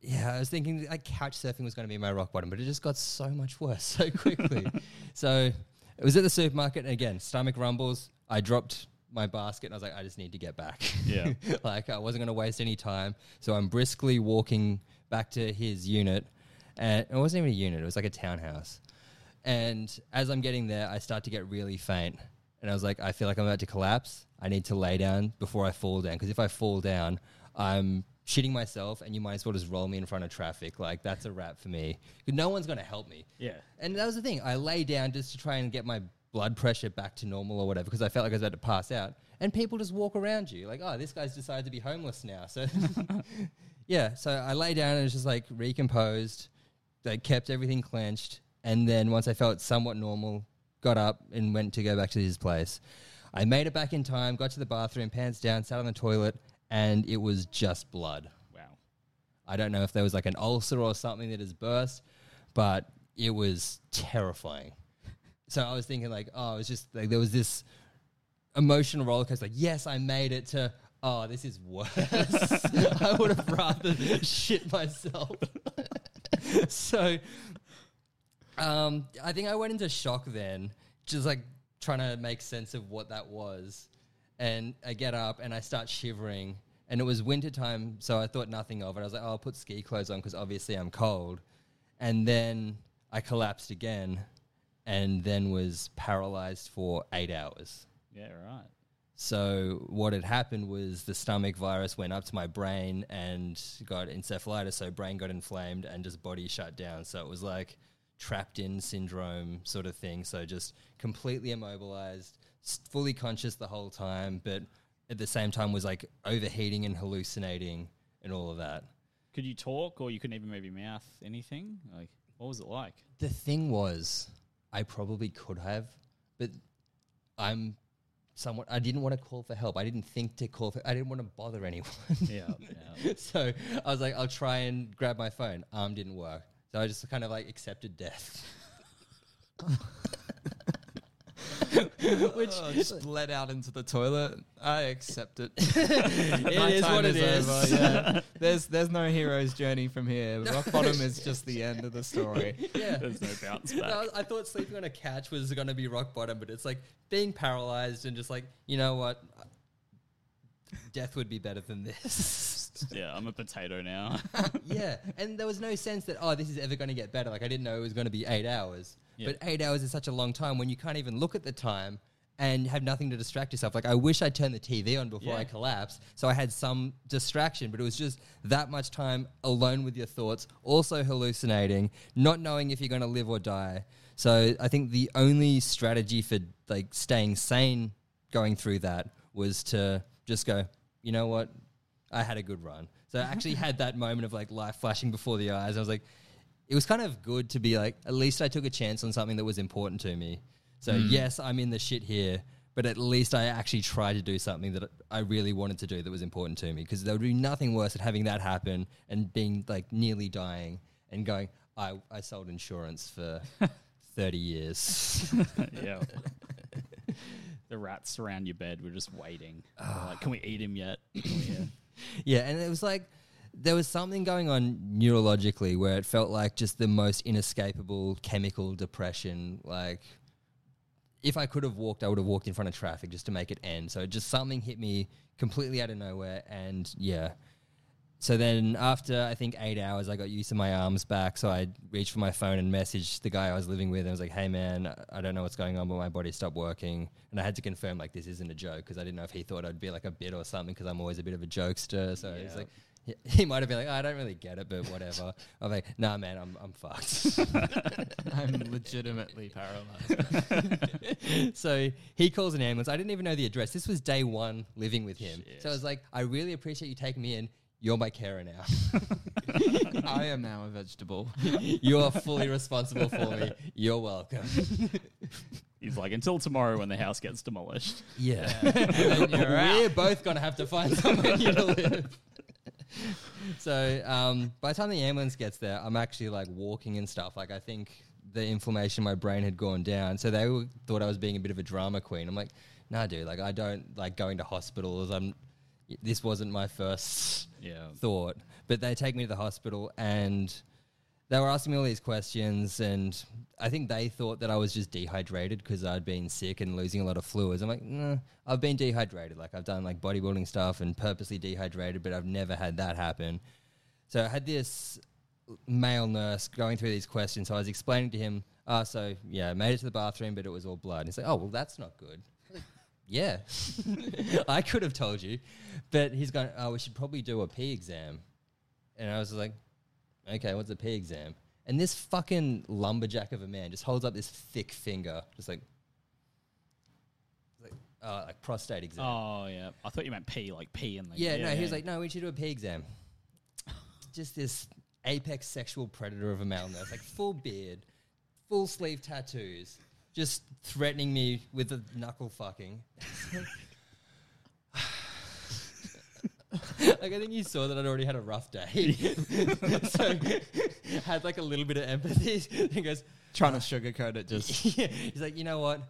Yeah, I was thinking like couch surfing was going to be my rock bottom, but it just got so much worse so quickly. so it was at the supermarket, and again, stomach rumbles. I dropped my basket and I was like, I just need to get back. Yeah. like I wasn't going to waste any time. So I'm briskly walking back to his unit. And it wasn't even a unit, it was like a townhouse. And as I'm getting there, I start to get really faint. And I was like, I feel like I'm about to collapse. I need to lay down before I fall down. Because if I fall down, I'm shitting myself and you might as well just roll me in front of traffic. Like, that's a wrap for me. No one's going to help me. Yeah. And that was the thing. I lay down just to try and get my blood pressure back to normal or whatever because I felt like I was about to pass out. And people just walk around you like, oh, this guy's decided to be homeless now. So, yeah. So I lay down and it was just like recomposed, like kept everything clenched. And then once I felt somewhat normal, got up and went to go back to his place. I made it back in time, got to the bathroom, pants down, sat on the toilet, and it was just blood. Wow. I don't know if there was like an ulcer or something that has burst, but it was terrifying. So I was thinking like, oh, it was just like there was this emotional roller coaster. Like, yes, I made it to. Oh, this is worse. I would have rather shit myself. so, um, I think I went into shock then, just like trying to make sense of what that was. And I get up and I start shivering. And it was winter time, so I thought nothing of it. I was like, oh, I'll put ski clothes on because obviously I'm cold. And then I collapsed again and then was paralyzed for eight hours. Yeah, right. So what had happened was the stomach virus went up to my brain and got encephalitis. So brain got inflamed and just body shut down. So it was like trapped in syndrome sort of thing. So just completely immobilized, fully conscious the whole time, but at the same time was like overheating and hallucinating and all of that. Could you talk or you couldn't even move your mouth anything? Like, what was it like? The thing was, I probably could have, but I'm somewhat. I didn't want to call for help. I didn't think to call for. I didn't want to bother anyone. Yeah, yeah. so I was like, I'll try and grab my phone. Arm didn't work, so I just kind of like accepted death. Which oh, just bled out into the toilet. I accept it. It My is time what it is. over, yeah. There's there's no hero's journey from here. Rock bottom is just the end of the story. yeah. There's no bounce back. No, I thought sleeping on a couch was going to be rock bottom, but it's like being paralyzed and just like, you know what? Death would be better than this. yeah, I'm a potato now. yeah, and there was no sense that oh, this is ever going to get better. Like I didn't know it was going to be eight hours, Yeah. but eight hours is such a long time when you can't even look at the time and have nothing to distract yourself. Like I wish I turned the TV on before Yeah. I collapsed, so I had some distraction. But it was just that much time alone with your thoughts, also hallucinating, not knowing if you're going to live or die. So I think the only strategy for like staying sane going through that was to just go, you know what? I had a good run. So I actually had that moment of like life flashing before the eyes. I was like, it was kind of good to be like, at least I took a chance on something that was important to me. So yes, I'm in the shit here, but at least I actually tried to do something that I really wanted to do that was important to me. Because there would be nothing worse than having that happen and being like nearly dying and going, I, I sold insurance for 30 years. yeah. the rats around your bed were just waiting. They're like, can we eat him yet? Uh, Yeah, and it was like there was something going on neurologically where it felt like just the most inescapable chemical depression. Like, if I could have walked, I would have walked in front of traffic just to make it end. So just something hit me completely out of nowhere, and yeah. So then, after I think eight hours, I got used to my arms back. So I reached for my phone and messaged the guy I was living with. And I was like, "Hey, man, I don't know what's going on, but my body stopped working." And I had to confirm like this isn't a joke because I didn't know if he thought I'd be like a bit or something because I'm always a bit of a jokester. So Yeah. like he, he might have been like, oh, "I don't really get it, but whatever." I'm like, "Nah, man, I'm I'm fucked." I'm legitimately paralyzed. so he calls an ambulance. I didn't even know the address. This was day one living with him. So I was like, I really appreciate you taking me in. You're my carer now. I am now a vegetable. you are fully responsible for me. You're welcome. he's like, until tomorrow when the house gets demolished. Yeah. We're both going to have to find somewhere to live. So um, by the time the ambulance gets there, I'm actually like walking and stuff. Like I think the inflammation in my brain had gone down. So they were, thought I was being a bit of a drama queen. I'm like, nah, dude. Like I don't like going to hospitals. I'm. This wasn't my first Yeah. thought. But they take me to the hospital and they were asking me all these questions, and I think they thought that I was just dehydrated because I'd been sick and losing a lot of fluids. I'm like, nah, I've been dehydrated. Like I've done like bodybuilding stuff and purposely dehydrated, but I've never had that happen. So I had this male nurse going through these questions. So I was explaining to him, ah, so yeah, I made it to the bathroom, but it was all blood. And he's like, oh, well, that's not good. Yeah, I could have told you, but he's going, oh, we should probably do a pee exam. And I was like, okay, what's a pee exam? And this fucking lumberjack of a man just holds up this thick finger, just like, like, uh, like prostate exam. Oh yeah, I thought you meant pee, like pee in the. Yeah, no, he was like, no, we should do a pee exam. Just this apex sexual predator of a male nurse, like full beard, full sleeve tattoos, just threatening me with a knuckle fucking. like I think you saw that I'd already had a rough day, so had like a little bit of empathy. He goes, Trying to sugarcoat it, just yeah. He's like, you know what?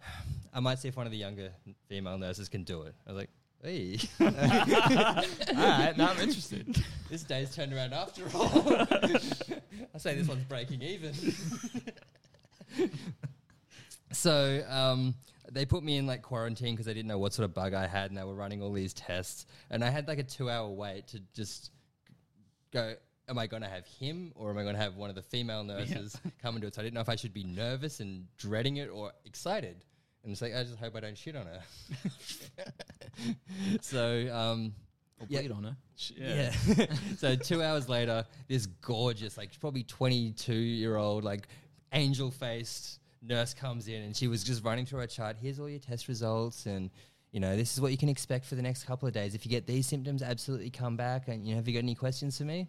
I might see if one of the younger female nurses can do it. I was like, hey. all right. Now I'm interested. This day's turned around after all. I say this one's breaking even. so um, they put me in like quarantine because they didn't know what sort of bug I had, and they were running all these tests. And I had like a two-hour wait to just go. Am I going to have him, or am I going to have one of the female nurses come and do it? So I didn't know if I should be nervous and dreading it or excited. And it's like I just hope I don't shit on her. so um, Or Yeah. bleed on her. yeah. yeah. so two hours later, this gorgeous, like probably 22 year old, like angel faced nurse comes in and she was just running through her chart. Here's all your test results and you know, this is what you can expect for the next couple of days. If you get these symptoms, absolutely come back. And you know, have you got any questions for me?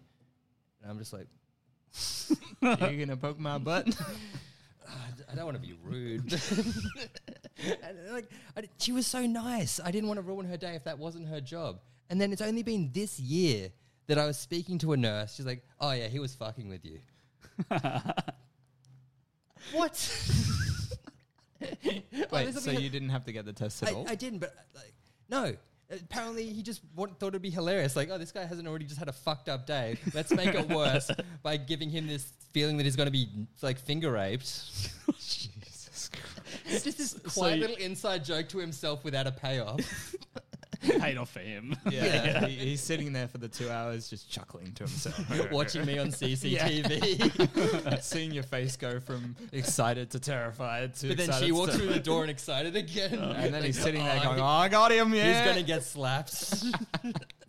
And I'm just like, You're gonna poke my butt. I don't want to be rude. and like, I she was so nice. I didn't want to ruin her day if that wasn't her job. And then it's only been this year that I was speaking to a nurse. She's like, "Oh yeah, he was fucking with you." What? Wait, so you didn't have to get the test at I, all? I didn't, but like, no. Apparently, he just want, thought it'd be hilarious. Like, oh, this guy hasn't already just had a fucked up day. Let's make it worse by giving him this feeling that he's going to be like finger raped. Jesus Christ. It's just this So quiet you- little inside joke to himself without a payoff. Paid off for him. Yeah, he, he's sitting there for the two hours just chuckling to himself. Watching me on CCTV. Seeing your face go from excited to terrified to but then excited she walks through the door and excited again. Oh. And then he's sitting there "Oh, going, Oh, I got him, yeah. He's going to get slapped.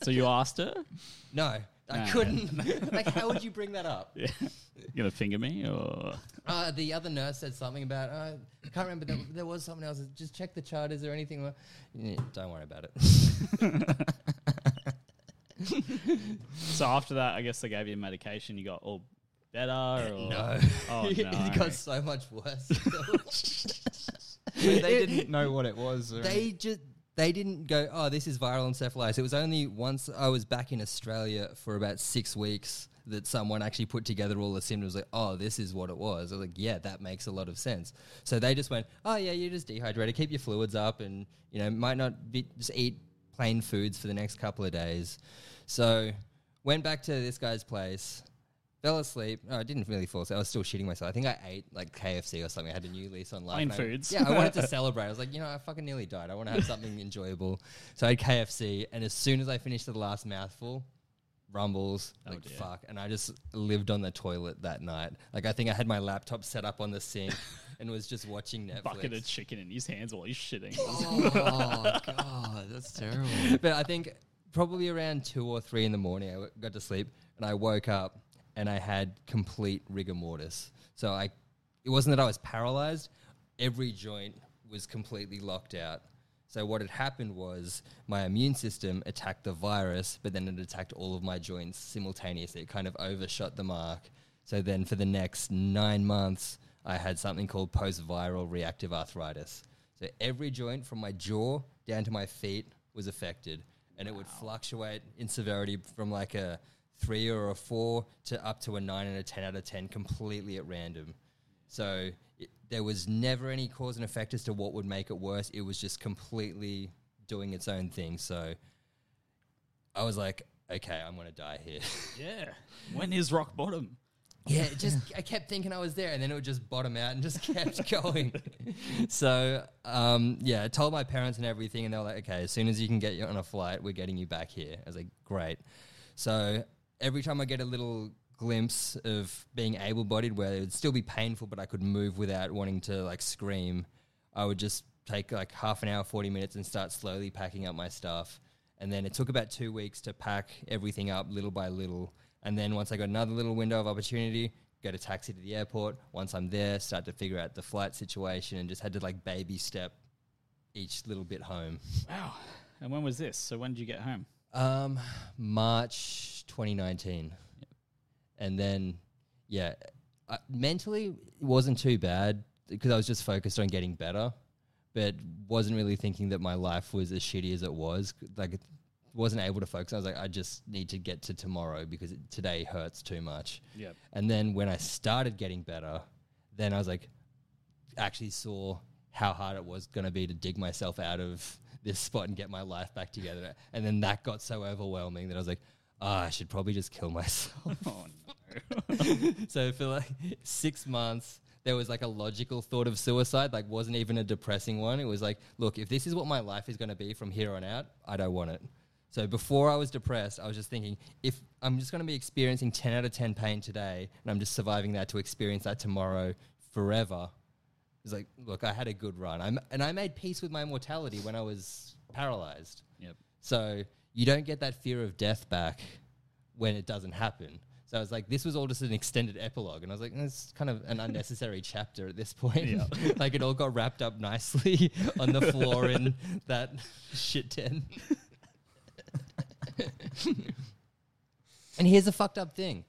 So you asked her, no, I couldn't. like, how would you bring that up? yeah. you gonna finger me or? Uh, the other nurse said something about, uh, I can't remember, there, there was something else. Just check the chart. Is there anything? wrong?" Yeah, don't worry about it. So after that, I guess they gave you medication. You got all better or no. Oh it no. got so much worse. They didn't know what it was. Or they just they didn't go oh this is viral encephalitis. It was only once i was back in australia for about six weeks that someone actually put together all the symptoms like oh this is what it was. I was like yeah that makes a lot of sense. So they just went oh yeah you're just dehydrated. Keep your fluids up and you know might not be just eat plain foods for the next couple of days. So went back to this guy's place fell asleep. No, I didn't really fall asleep. I was still shitting myself. I think I ate like KFC or something. I had a new lease on life. Plain and I- foods. Yeah, I wanted to celebrate. I was like, you know, I fucking nearly died. I want to have something enjoyable. So I had KFC, and as soon as I finished the last mouthful, rumbles, Oh like dear. fuck. And I just lived on the toilet that night. Like I think I had my laptop set up on the sink and was just watching Netflix. bucket of chicken in his hands while he's shitting. oh god, that's terrible. but I think probably around two or three in the morning, I w- got to sleep and I woke up and I had complete rigor mortis. So I, it wasn't that I was paralyzed; every joint was completely locked out. So what had happened was my immune system attacked the virus, but then it attacked all of my joints simultaneously. It kind of overshot the mark. So then for the next nine months, I had something called post-viral reactive arthritis. So every joint from my jaw down to my feet was affected, and it would fluctuate in severity from like a three or a four to up to a nine and a ten out of ten, completely at random. So it, there was never any cause and effect as to what would make it worse. It was just completely doing its own thing. So I was like, okay, I'm gonna die here. yeah. When is rock bottom? Yeah, it just I kept thinking I was there, and then it would just bottom out and just kept going. so um, yeah, I told my parents and everything, and they were like, "Okay, as soon as you can get you on a flight, we're getting you back here." I was like, "Great." So every time I get a little glimpse of being able-bodied, where it would still be painful, but I could move without wanting to like scream, I would just take like half an hour, forty minutes, and start slowly packing up my stuff. And then it took about two weeks to pack everything up little by little. And then once I got another little window of opportunity, get a taxi to the airport. Once I'm there, start to figure out the flight situation and just had to like baby step each little bit home. Wow. And when was this? So when did you get home? Um, March 2019. And then, yeah, I, mentally it wasn't too bad because I was just focused on getting better, but wasn't really thinking that my life was as shitty as it was. Like, wasn't able to focus. I was like, I just need to get to tomorrow because it, today hurts too much. Yep. And then when I started getting better, then I was like, actually saw how hard it was going to be to dig myself out of this spot and get my life back together. And then that got so overwhelming that I was like, ah, I should probably just kill myself. Oh no. so for like six months, there was like a logical thought of suicide, like wasn't even a depressing one. It was like, look, if this is what my life is going to be from here on out, I don't want it. So before I was depressed, I was just thinking, if I'm just going to be experiencing 10 out of 10 pain today, and I'm just surviving that to experience that tomorrow forever, it's like, look, I had a good run. I'm, and I made peace with my mortality when I was paralyzed. Yep. So you don't get that fear of death back when it doesn't happen. So I was like, this was all just an extended epilogue. And I was like, it's kind of an unnecessary chapter at this point. Yeah. like it all got wrapped up nicely on the floor in that shit den. and here's a fucked up thing.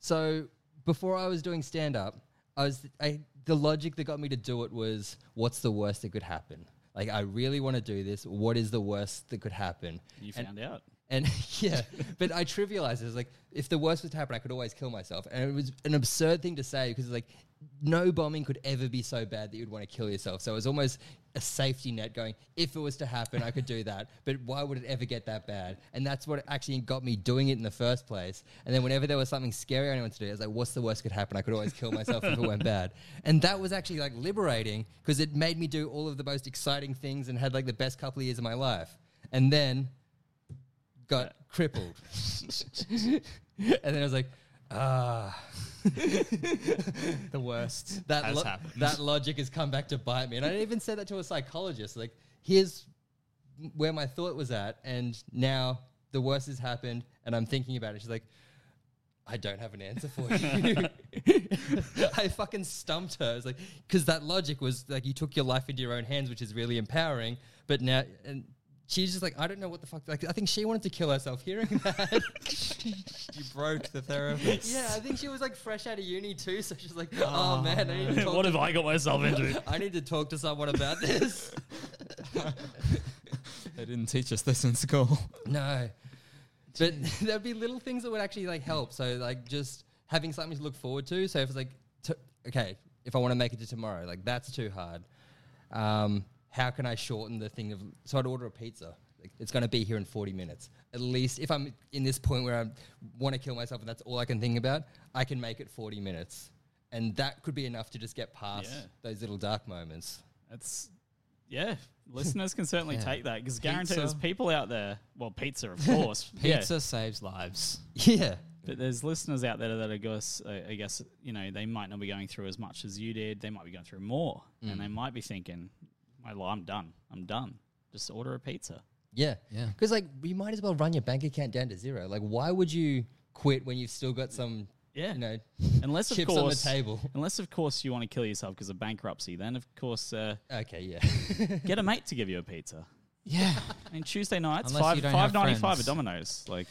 So before I was doing stand up, I was I, the logic that got me to do it was what's the worst that could happen? Like I really want to do this. What is the worst that could happen? You And- found out. And yeah, but I trivialized it. It's like if the worst was to happen, I could always kill myself. And it was an absurd thing to say because it's like no bombing could ever be so bad that you'd want to kill yourself. So it was almost a safety net going, if it was to happen, I could do that. But why would it ever get that bad? And that's what actually got me doing it in the first place. And then whenever there was something scary I wanted to do, I was like, what's the worst could happen? I could always kill myself if it went bad. And that was actually like liberating because it made me do all of the most exciting things and had like the best couple of years of my life. And then got crippled. and then I was like, ah. The worst that has lo- happened. that logic has come back to bite me. And I even said that to a psychologist. Like, here's where my thought was at, and now the worst has happened, and I'm thinking about it. She's like, I don't have an answer for you. I fucking stumped her. It's like because that logic was like you took your life into your own hands, which is really empowering. But now, and she's just like, I don't know what the fuck. Like, I think she wanted to kill herself hearing that. you broke the therapist. yeah, I think she was like fresh out of uni too. So she's like, oh, man, I need to talk what have I got myself into? I need to talk to someone about this. They didn't teach us this in school. no. But there'd be little things that would actually like help. So like just having something to look forward to. So if it's like, t- okay, if I want to make it to tomorrow, like that's too hard. Um, how can I shorten the thing of? So I'd order a pizza. Like, it's going to be here in forty minutes. At least if I'm in this point where I want to kill myself and that's all I can think about, I can make it forty minutes, and that could be enough to just get past Yeah. those little dark moments. That's yeah. Listeners can certainly Yeah. take that because guarantee there's people out there. Well, pizza, of course. yeah. Pizza saves lives. Yeah. But there's listeners out there that I guess, I guess, you know, they might not be going through as much as you did. They might be going through more, and they mm. might be thinking, "Well, I'm done. I'm done. Just order a pizza." Yeah. Yeah. Because, like, you might as well run your bank account down to zero. Like, why would you quit when you've still got some, Yeah. you know, Unless of chips on the course, table? unless of course you want to kill yourself because of bankruptcy, then of course uh, Okay, yeah. get a mate to give you a pizza. Yeah. I mean, Tuesday nights Unless five you don't five have ninety five friends. at Domino's. Like,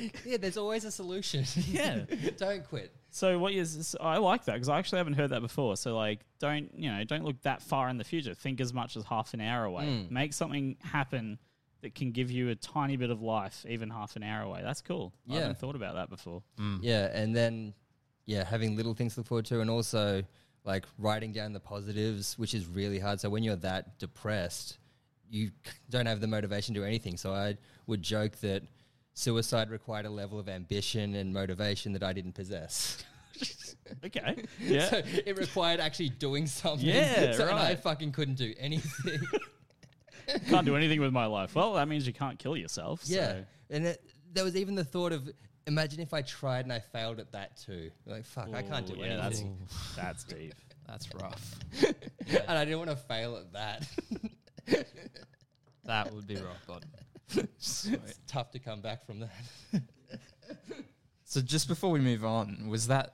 yeah, there's always a solution. Yeah. Don't quit. So what is? I like that because I actually haven't heard that before. So like, don't you know? Don't look that far in the future. Think as much as half an hour away. Mm. Make something happen that can give you a tiny bit of life, even half an hour away. That's cool. Yeah. I Yeah. haven't thought about that before. Yeah, and then, yeah, having little things to look forward to, and also like writing down the positives, which is really hard. So when you're that depressed, you don't have the motivation to do anything. So I would joke that suicide required a level of ambition and motivation that I didn't possess. Okay. Yeah. So it required actually doing something. Yeah, so, and I fucking couldn't do anything. can't do anything with my life. Well, that means you can't kill yourself. yeah. So. And it, there was even the thought of imagine if I tried and I failed at that too. Like, fuck, I can't do Ooh, yeah, anything. That's deep. That's rough. and I didn't want to fail at that. that would be rock bottom. It's tough to come back from that. So just before we move on, was that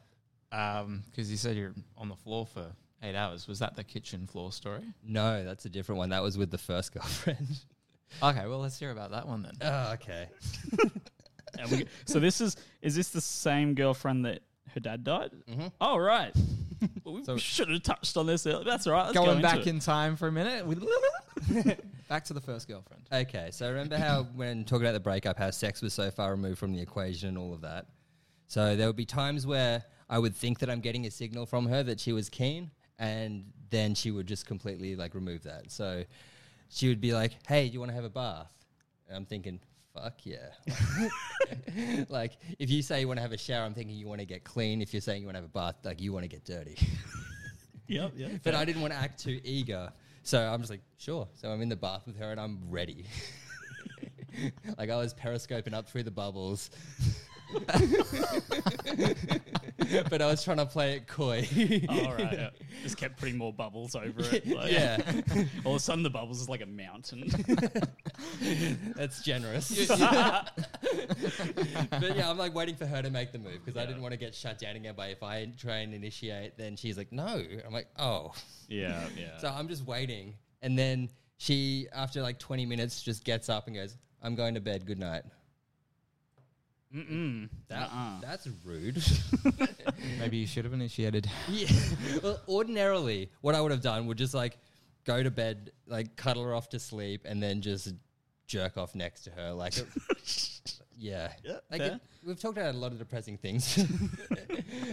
because you said you're on the floor for eight hours? Was that the kitchen floor story? No, that's a different one. That was with the first girlfriend. Okay, well let's hear about that one then. oh, okay. And we, so this is is this the same girlfriend that her dad died? Mhm. Oh right. Well, we So- should have touched on this. Earlier. That's all right. Let's Going go back it. in time for a minute, back to the first girlfriend. Okay, so remember how when talking about the breakup, how sex was so far removed from the equation and all of that. So there would be times where I would think that I'm getting a signal from her that she was keen, and then she would just completely like remove that. So she would be like, "Hey, do you want to have a bath?" And I'm thinking, "Fuck yeah!" like if you say you want to have a shower, I'm thinking you want to get clean. If you're saying you want to have a bath, like you want to get dirty. Yep. Yep. But I didn't want to act too eager. So I'm just like, sure. So I'm in the bath with her and I'm ready. like I was periscoping up through the bubbles. but I was trying to play it coy. Oh, all right. Yeah. Just kept putting more bubbles over it. Like, yeah, All of a sudden, the bubbles is like a mountain. that's generous. but yeah, I'm like waiting for her to make the move because I didn't want to get shut down again. But if I try and initiate, then she's like, no. I'm like, oh. yeah. Yeah. So I'm just waiting. And then she, after like 20 minutes, just gets up and goes, I'm going to bed. Good night. Mm-mm. That, Uh-uh. That's rude. Maybe you should have initiated. yeah. Well, ordinarily, what I would have done would just like go to bed, like cuddle her off to sleep, and then just jerk off next to her. Like, it- yeah. Yeah, Like fair. it, we've talked about a lot of depressing things,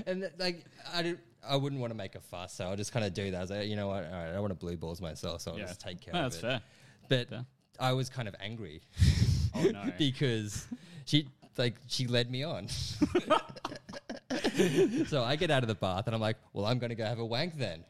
and like I did, I wouldn't want to make a fuss, so I'll just kind of do that. I was like, you know what? All right, I don't want to blue balls myself, so I'll just take care No, of that's it. fair. But Fair. I was kind of angry. Oh, no. because she like she led me on. so I get out of the bath and I'm like, well, I'm going to go have a wank then.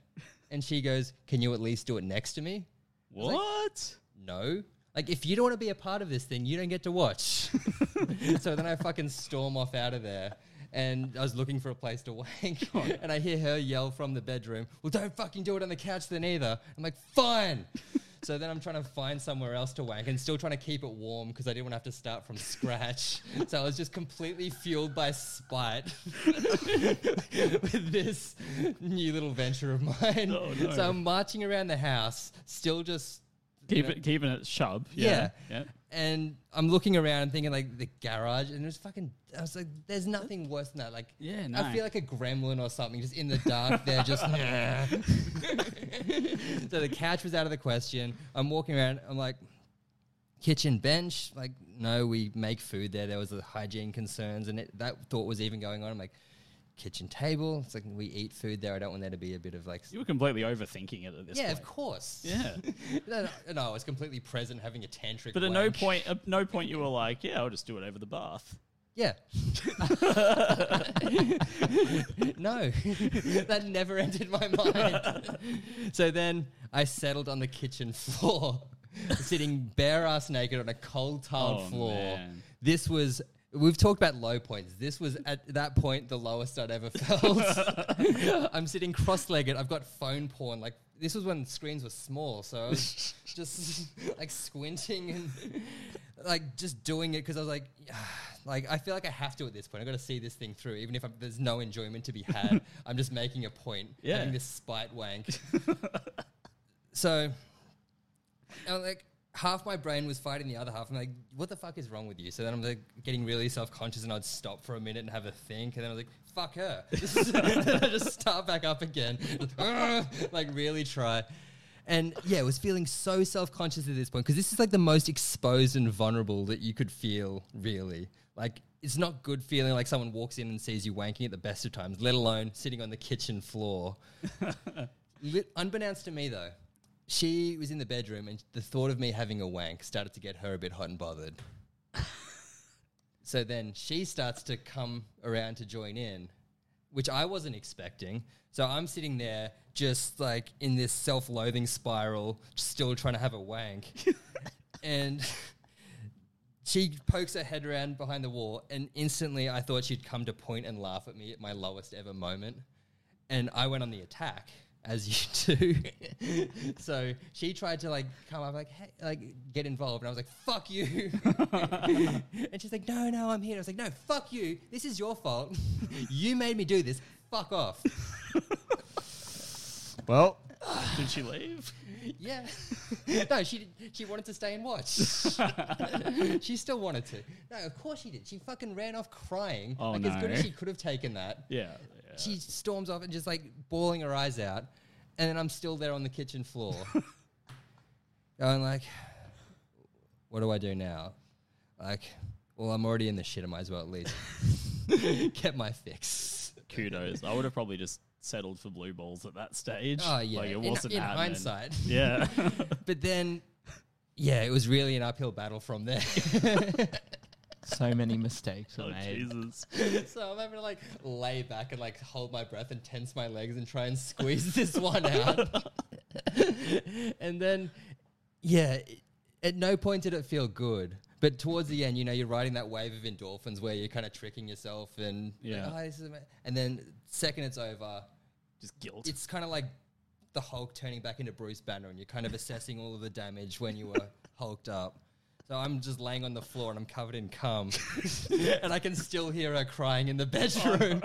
And she goes, can you at least do it next to me? was like- What? No. Like if you don't want to be a part of this then you don't get to watch. so then I fucking storm off out of there. And I was looking for a place to wank, and I hear her yell from the bedroom, "Well, don't fucking do it on the couch then either." I'm like, "Fine." So then I'm trying to find somewhere else to wank, and still trying to keep it warm because I didn't want to have to start from scratch. so I was just completely fueled by spite with this new little venture of mine. Oh, no. So I'm marching around the house, still just you know, it, keeping it shub. Yeah. Yeah. yeah. And I'm looking around and thinking like the garage, and there's fucking. I was like, there's nothing worse than that. Like, Yeah, I feel like a gremlin or something, just in the dark. They're just. so the couch was out of the question. I'm walking around. I'm like, kitchen bench. Like, no, we make food there. There was the hygiene concerns, and it, that thought was even going on. I'm like, kitchen table. It's like we eat food there. I don't want there to be a bit of like. You were completely overthinking it at this yeah, point. of course. Yeah. no, no, no, I was completely present, having a tantric. But at no point, at no point, you were like, "Yeah, I'll just do it over the bath." Yeah. no, that never entered my mind. so then I settled on the kitchen floor, sitting bare ass naked on a cold tiled Oh, floor. man. This was. We've talked about low points. This was at that point the lowest I'd ever felt. I'm sitting cross legged. I've got phone porn. Like, this was when screens were small. So I was just like squinting and like just doing it because I was like, like I feel like I have to at this point. I've got to see this thing through, even if I'm, there's no enjoyment to be had. I'm just making a point, Yeah. having this spite wank. so, I'm like, half my brain was fighting the other half. I'm like, what the fuck is wrong with you? So then I'm like getting really self conscious, and I'd stop for a minute and have a think, and then I was like, fuck her. I just start back up again, like really try. And yeah, I was feeling so self conscious at this point because this is like the most exposed and vulnerable that you could feel, really. Like, it's not good feeling like someone walks in and sees you wanking at the best of times, let alone sitting on the kitchen floor. Unbeknownst to me, though, she was in the bedroom and the thought of me having a wank started to get her a bit hot and bothered. So then she starts to come around to join in, which I wasn't expecting. So I'm sitting there just like in this self loathing spiral, still trying to have a wank. and she pokes her head around behind the wall, and instantly I thought she'd come to point and laugh at me at my lowest ever moment. And I went on the attack, as you do. so she tried to like come up, like, hey, like get involved. And I was like, fuck you. and she's like, no, no, I'm here. And I was like, no, fuck you. This is your fault. you made me do this. Fuck off. Well, did she leave? Yeah. no, she did, she wanted to stay and watch. she still wanted to. No, of course she did. She fucking ran off crying. Oh, like as good as she could have taken that. Yeah. Yeah. She storms off and just like bawling her eyes out. And then I'm still there on the kitchen floor. going like, what do I do now? Like, well, I'm already in the shit. I might as well at least get my fix. Kudos. I would have probably just settled for blue balls at that stage. Oh yeah, Like it in, wasn't in happening. hindsight. Yeah. But then, yeah, it was really an uphill battle from there. So many mistakes were oh made. Jesus. so I'm having to like lay back and like hold my breath and tense my legs and try and squeeze this one out. and then, yeah, it- at no point did it feel good. But towards the end, you know, you're riding that wave of endorphins where you're kind of tricking yourself and Yeah. "Oh, this is ama-" and then second it's over, Just guilt. it's kind of like the Hulk turning back into Bruce Banner, and you're kind of assessing all of the damage when you were hulked up. So I'm just laying on the floor and I'm covered in cum, and I can still hear her crying in the bedroom.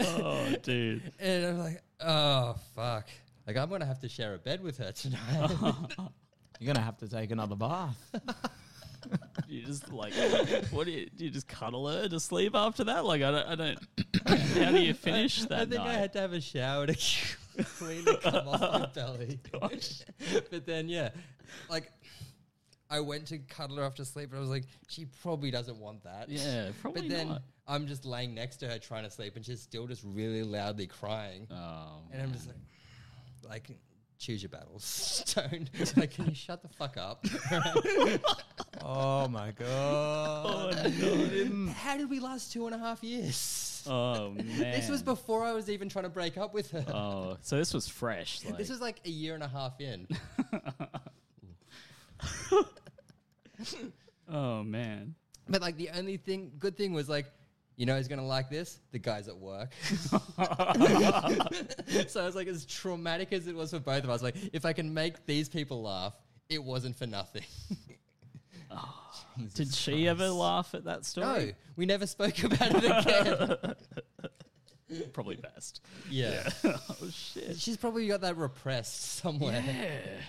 oh, dude. and I'm like, oh fuck! Like I'm gonna have to share a bed with her tonight. You're gonna have to take another bath. You just like, what do you do? You just cuddle her to sleep after that? Like, I don't, I don't. How do you finish that I think night? I had to have a shower to the cum off my belly. Oh, but then, yeah, like I went to cuddle her after sleep, and I was like, she probably doesn't want that. yeah, probably But then not. I'm just laying next to her trying to sleep, and she's still just really loudly crying. Oh, And I'm just like, like, choose your battles, Stone. like, can you shut the fuck up? oh my god! Oh, how did we last two and a half years? oh man. This was before I was even trying to break up with her. Oh, so this was fresh. Like, This was like a year and a half in. oh man. But like the only thing, good thing was like, you know, who's gonna like this? The guys at work. so I was like, as traumatic as it was for both of us, like, if I can make these people laugh, it wasn't for nothing. Oh, did she ever laugh at that story? no, we never spoke about it again. Probably best. yeah. oh shit. She's probably got that repressed somewhere. Yeah.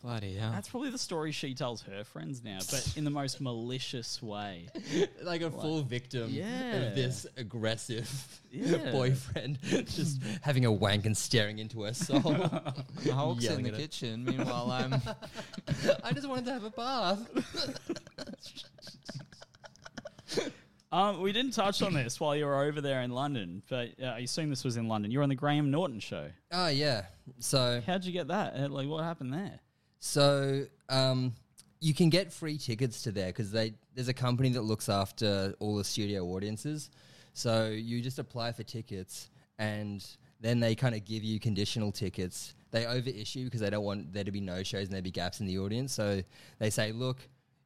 Bloody hell! That's probably the story she tells her friends now, but in the most malicious way. like a full victim Yeah. of this aggressive Yeah. boyfriend just having a wank and staring into her soul. the Hulk's in the kitchen. Meanwhile, I'm I just wanted to have a bath. Um, we didn't touch on this while you were over there in London, but uh, I assume this was in London. You were on the Graham Norton show. Oh yeah. So How'd you get that? Uh, Like, what happened there? So um, you can get free tickets to there because they there's a company that looks after all the studio audiences. So you just apply for tickets and then they kind of give you conditional tickets. They overissue because they don't want there to be no shows and there be gaps in the audience. So they say, look,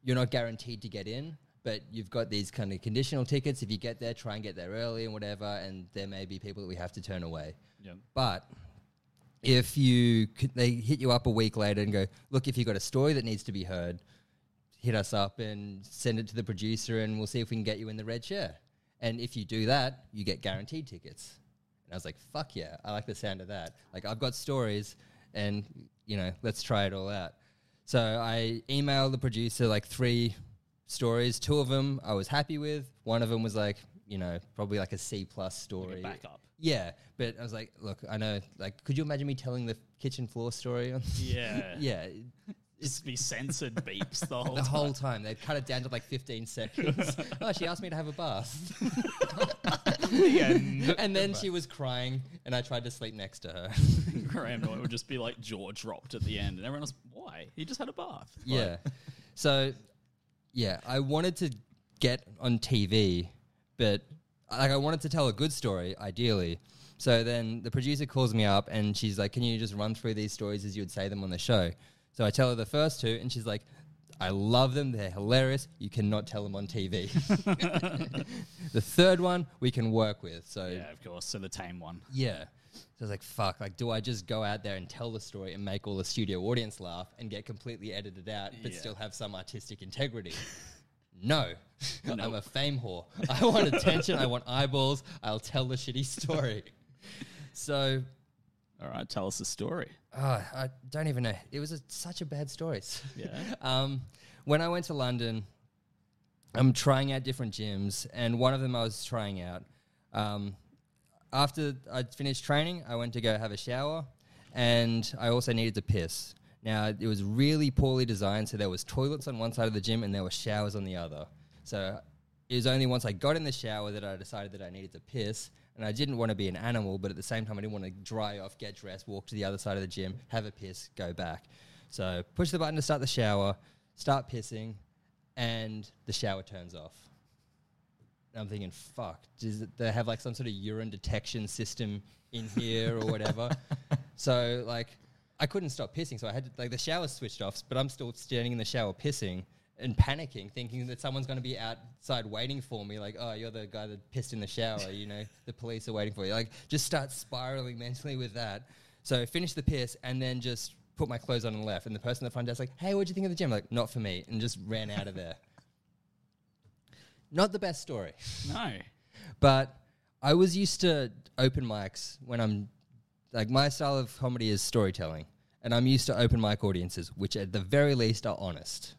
you're not guaranteed to get in, but you've got these kind of conditional tickets. If you get there, try and get there early and whatever. And there may be people that we have to turn away. Yeah. But if you c- they hit you up a week later and go, look, if you've got a story that needs to be heard, hit us up and send it to the producer, and we'll see if we can get you in the red chair. And if you do that, you get guaranteed tickets. And I was like, fuck yeah, I like the sound of that. Like I've got stories, and you know, let's try it all out. So I emailed the producer like three stories. Two of them I was happy with. One of them was like, you know, probably like a C plus story. Like backup. Yeah, but I was like, look, I know. Like, could you imagine me telling the kitchen floor story? On Yeah. yeah, Just be censored beeps the whole the time. whole time they cut it down to like 15 seconds. oh, she asked me to have a bath, and then she was crying, and I tried to sleep next to her. Graham Norton would just be like jaw dropped at the end, and everyone was, why? He just had a bath. Like, yeah, so yeah, I wanted to get on TV, but like I wanted to tell a good story, ideally. So then the producer calls me up and she's like, "Can you just run through these stories as you would say them on the show?" So I tell her the first two, and she's like, "I love them. They're hilarious. You cannot tell them on TV." the third one we can work with. So Yeah, of course. So the tame one. yeah. So I was like, fuck, like, do I just go out there and tell the story and make all the studio audience laugh and get completely edited out, but Yeah. still have some artistic integrity? no. I'm a fame whore. I want attention. I want eyeballs. I'll tell the shitty story. So, All right, tell us the story. oh, I don't even know. It was a, such a bad story. Yeah. Um, when I went to London, I'm trying out different gyms, and one of them I was trying out. Um, after I'd finished training, I went to go have a shower, and I also needed to piss. Now it was really poorly designed, so there was toilets on one side of the gym and there were showers on the other. So it was only once I got in the shower that I decided that I needed to piss, and I didn't want to be an animal, but at the same time I didn't want to dry off, get dressed, walk to the other side of the gym, have a piss, go back. So push the button to start the shower, start pissing, and the shower turns off. And I'm thinking, fuck, does it, they have like some sort of urine detection system in here or whatever? so like, I couldn't stop pissing, so I had to, like the shower switched off, but I'm still standing in the shower pissing and panicking, thinking that someone's going to be outside waiting for me. Like, oh, you're the guy that pissed in the shower. You know, the police are waiting for you. Like, just start spiraling mentally with that. So finish the piss and then just put my clothes on and left. And the person at the front desk like, hey, what'd you think of the gym? like, not for me, and just ran out of there. Not the best story. No. But I was used to open mics when I'm like my style of comedy is storytelling, and I'm used to open mic audiences, which at the very least are honest.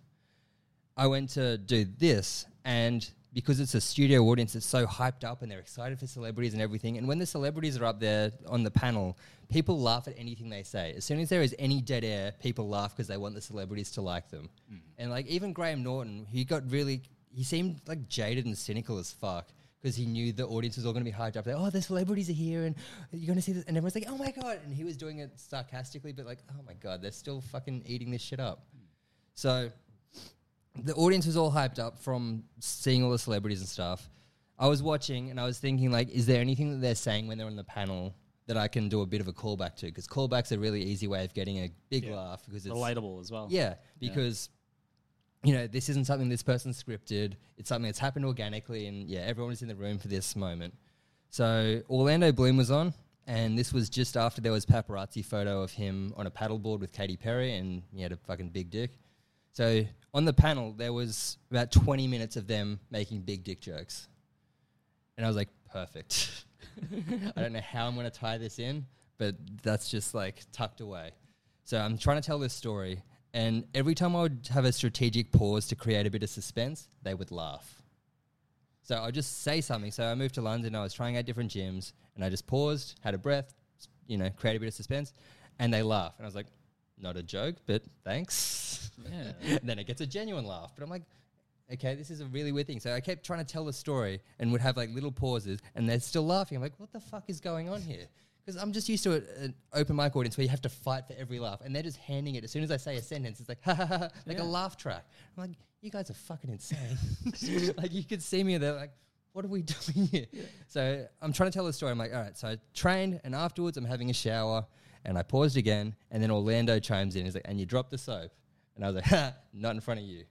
I went to do this, and because it's a studio audience, it's so hyped up and they're excited for celebrities and everything. And when the celebrities are up there on the panel, people laugh at anything they say. As soon as there is any dead air, people laugh because they want the celebrities to like them. Mm. And like even Graham Norton, he got really, he seemed like jaded and cynical as fuck because he knew the audience was all going to be hyped up. Like, oh, the celebrities are here, and you're going to see this, and everyone's like, oh my god, and he was doing it sarcastically, but like, oh my god, they're still fucking eating this shit up. So the audience was all hyped up from seeing all the celebrities and stuff. I was watching and I was thinking, like, is there anything that they're saying when they're on the panel that I can do a bit of a callback to? Because callback's are a really easy way of getting a big Yeah. laugh because it's Relatable as well. yeah, because you know this isn't something this person scripted. It's something that's happened organically, and yeah, everyone is in the room for this moment. So Orlando Bloom was on, and this was just after there was paparazzi photo of him on a paddleboard with Katy Perry, and he had a fucking big dick. So on the panel, there was about 20 minutes of them making big dick jokes. And I was like, perfect. I don't know how I'm going to tie this in, but that's just like tucked away. So I'm trying to tell this story. And every time I would have a strategic pause to create a bit of suspense, they would laugh. So I'll just say something. So I moved to London, I was trying out different gyms, and I just paused, had a breath, you know, create a bit of suspense, and they laugh. And I was like, not a joke, but thanks. Yeah. then it gets a genuine laugh. But I'm like, okay, this is a really weird thing. So I kept trying to tell the story and would have like little pauses, and they're still laughing. I'm like, what the fuck is going on here? Because I'm just used to a- an open mic audience where you have to fight for every laugh, and they're just handing it. As soon as I say a sentence, it's like, ha ha ha, like Yeah. a laugh track. I'm like, you guys are fucking insane. like you could see me, they're like, what are we doing here? So I'm trying to tell the story. I'm like, all right, so I trained, and afterwards I'm having a shower, and I paused again, and then Orlando chimes in. He's like, and you dropped the soap. And I was like, ha, not in front of you.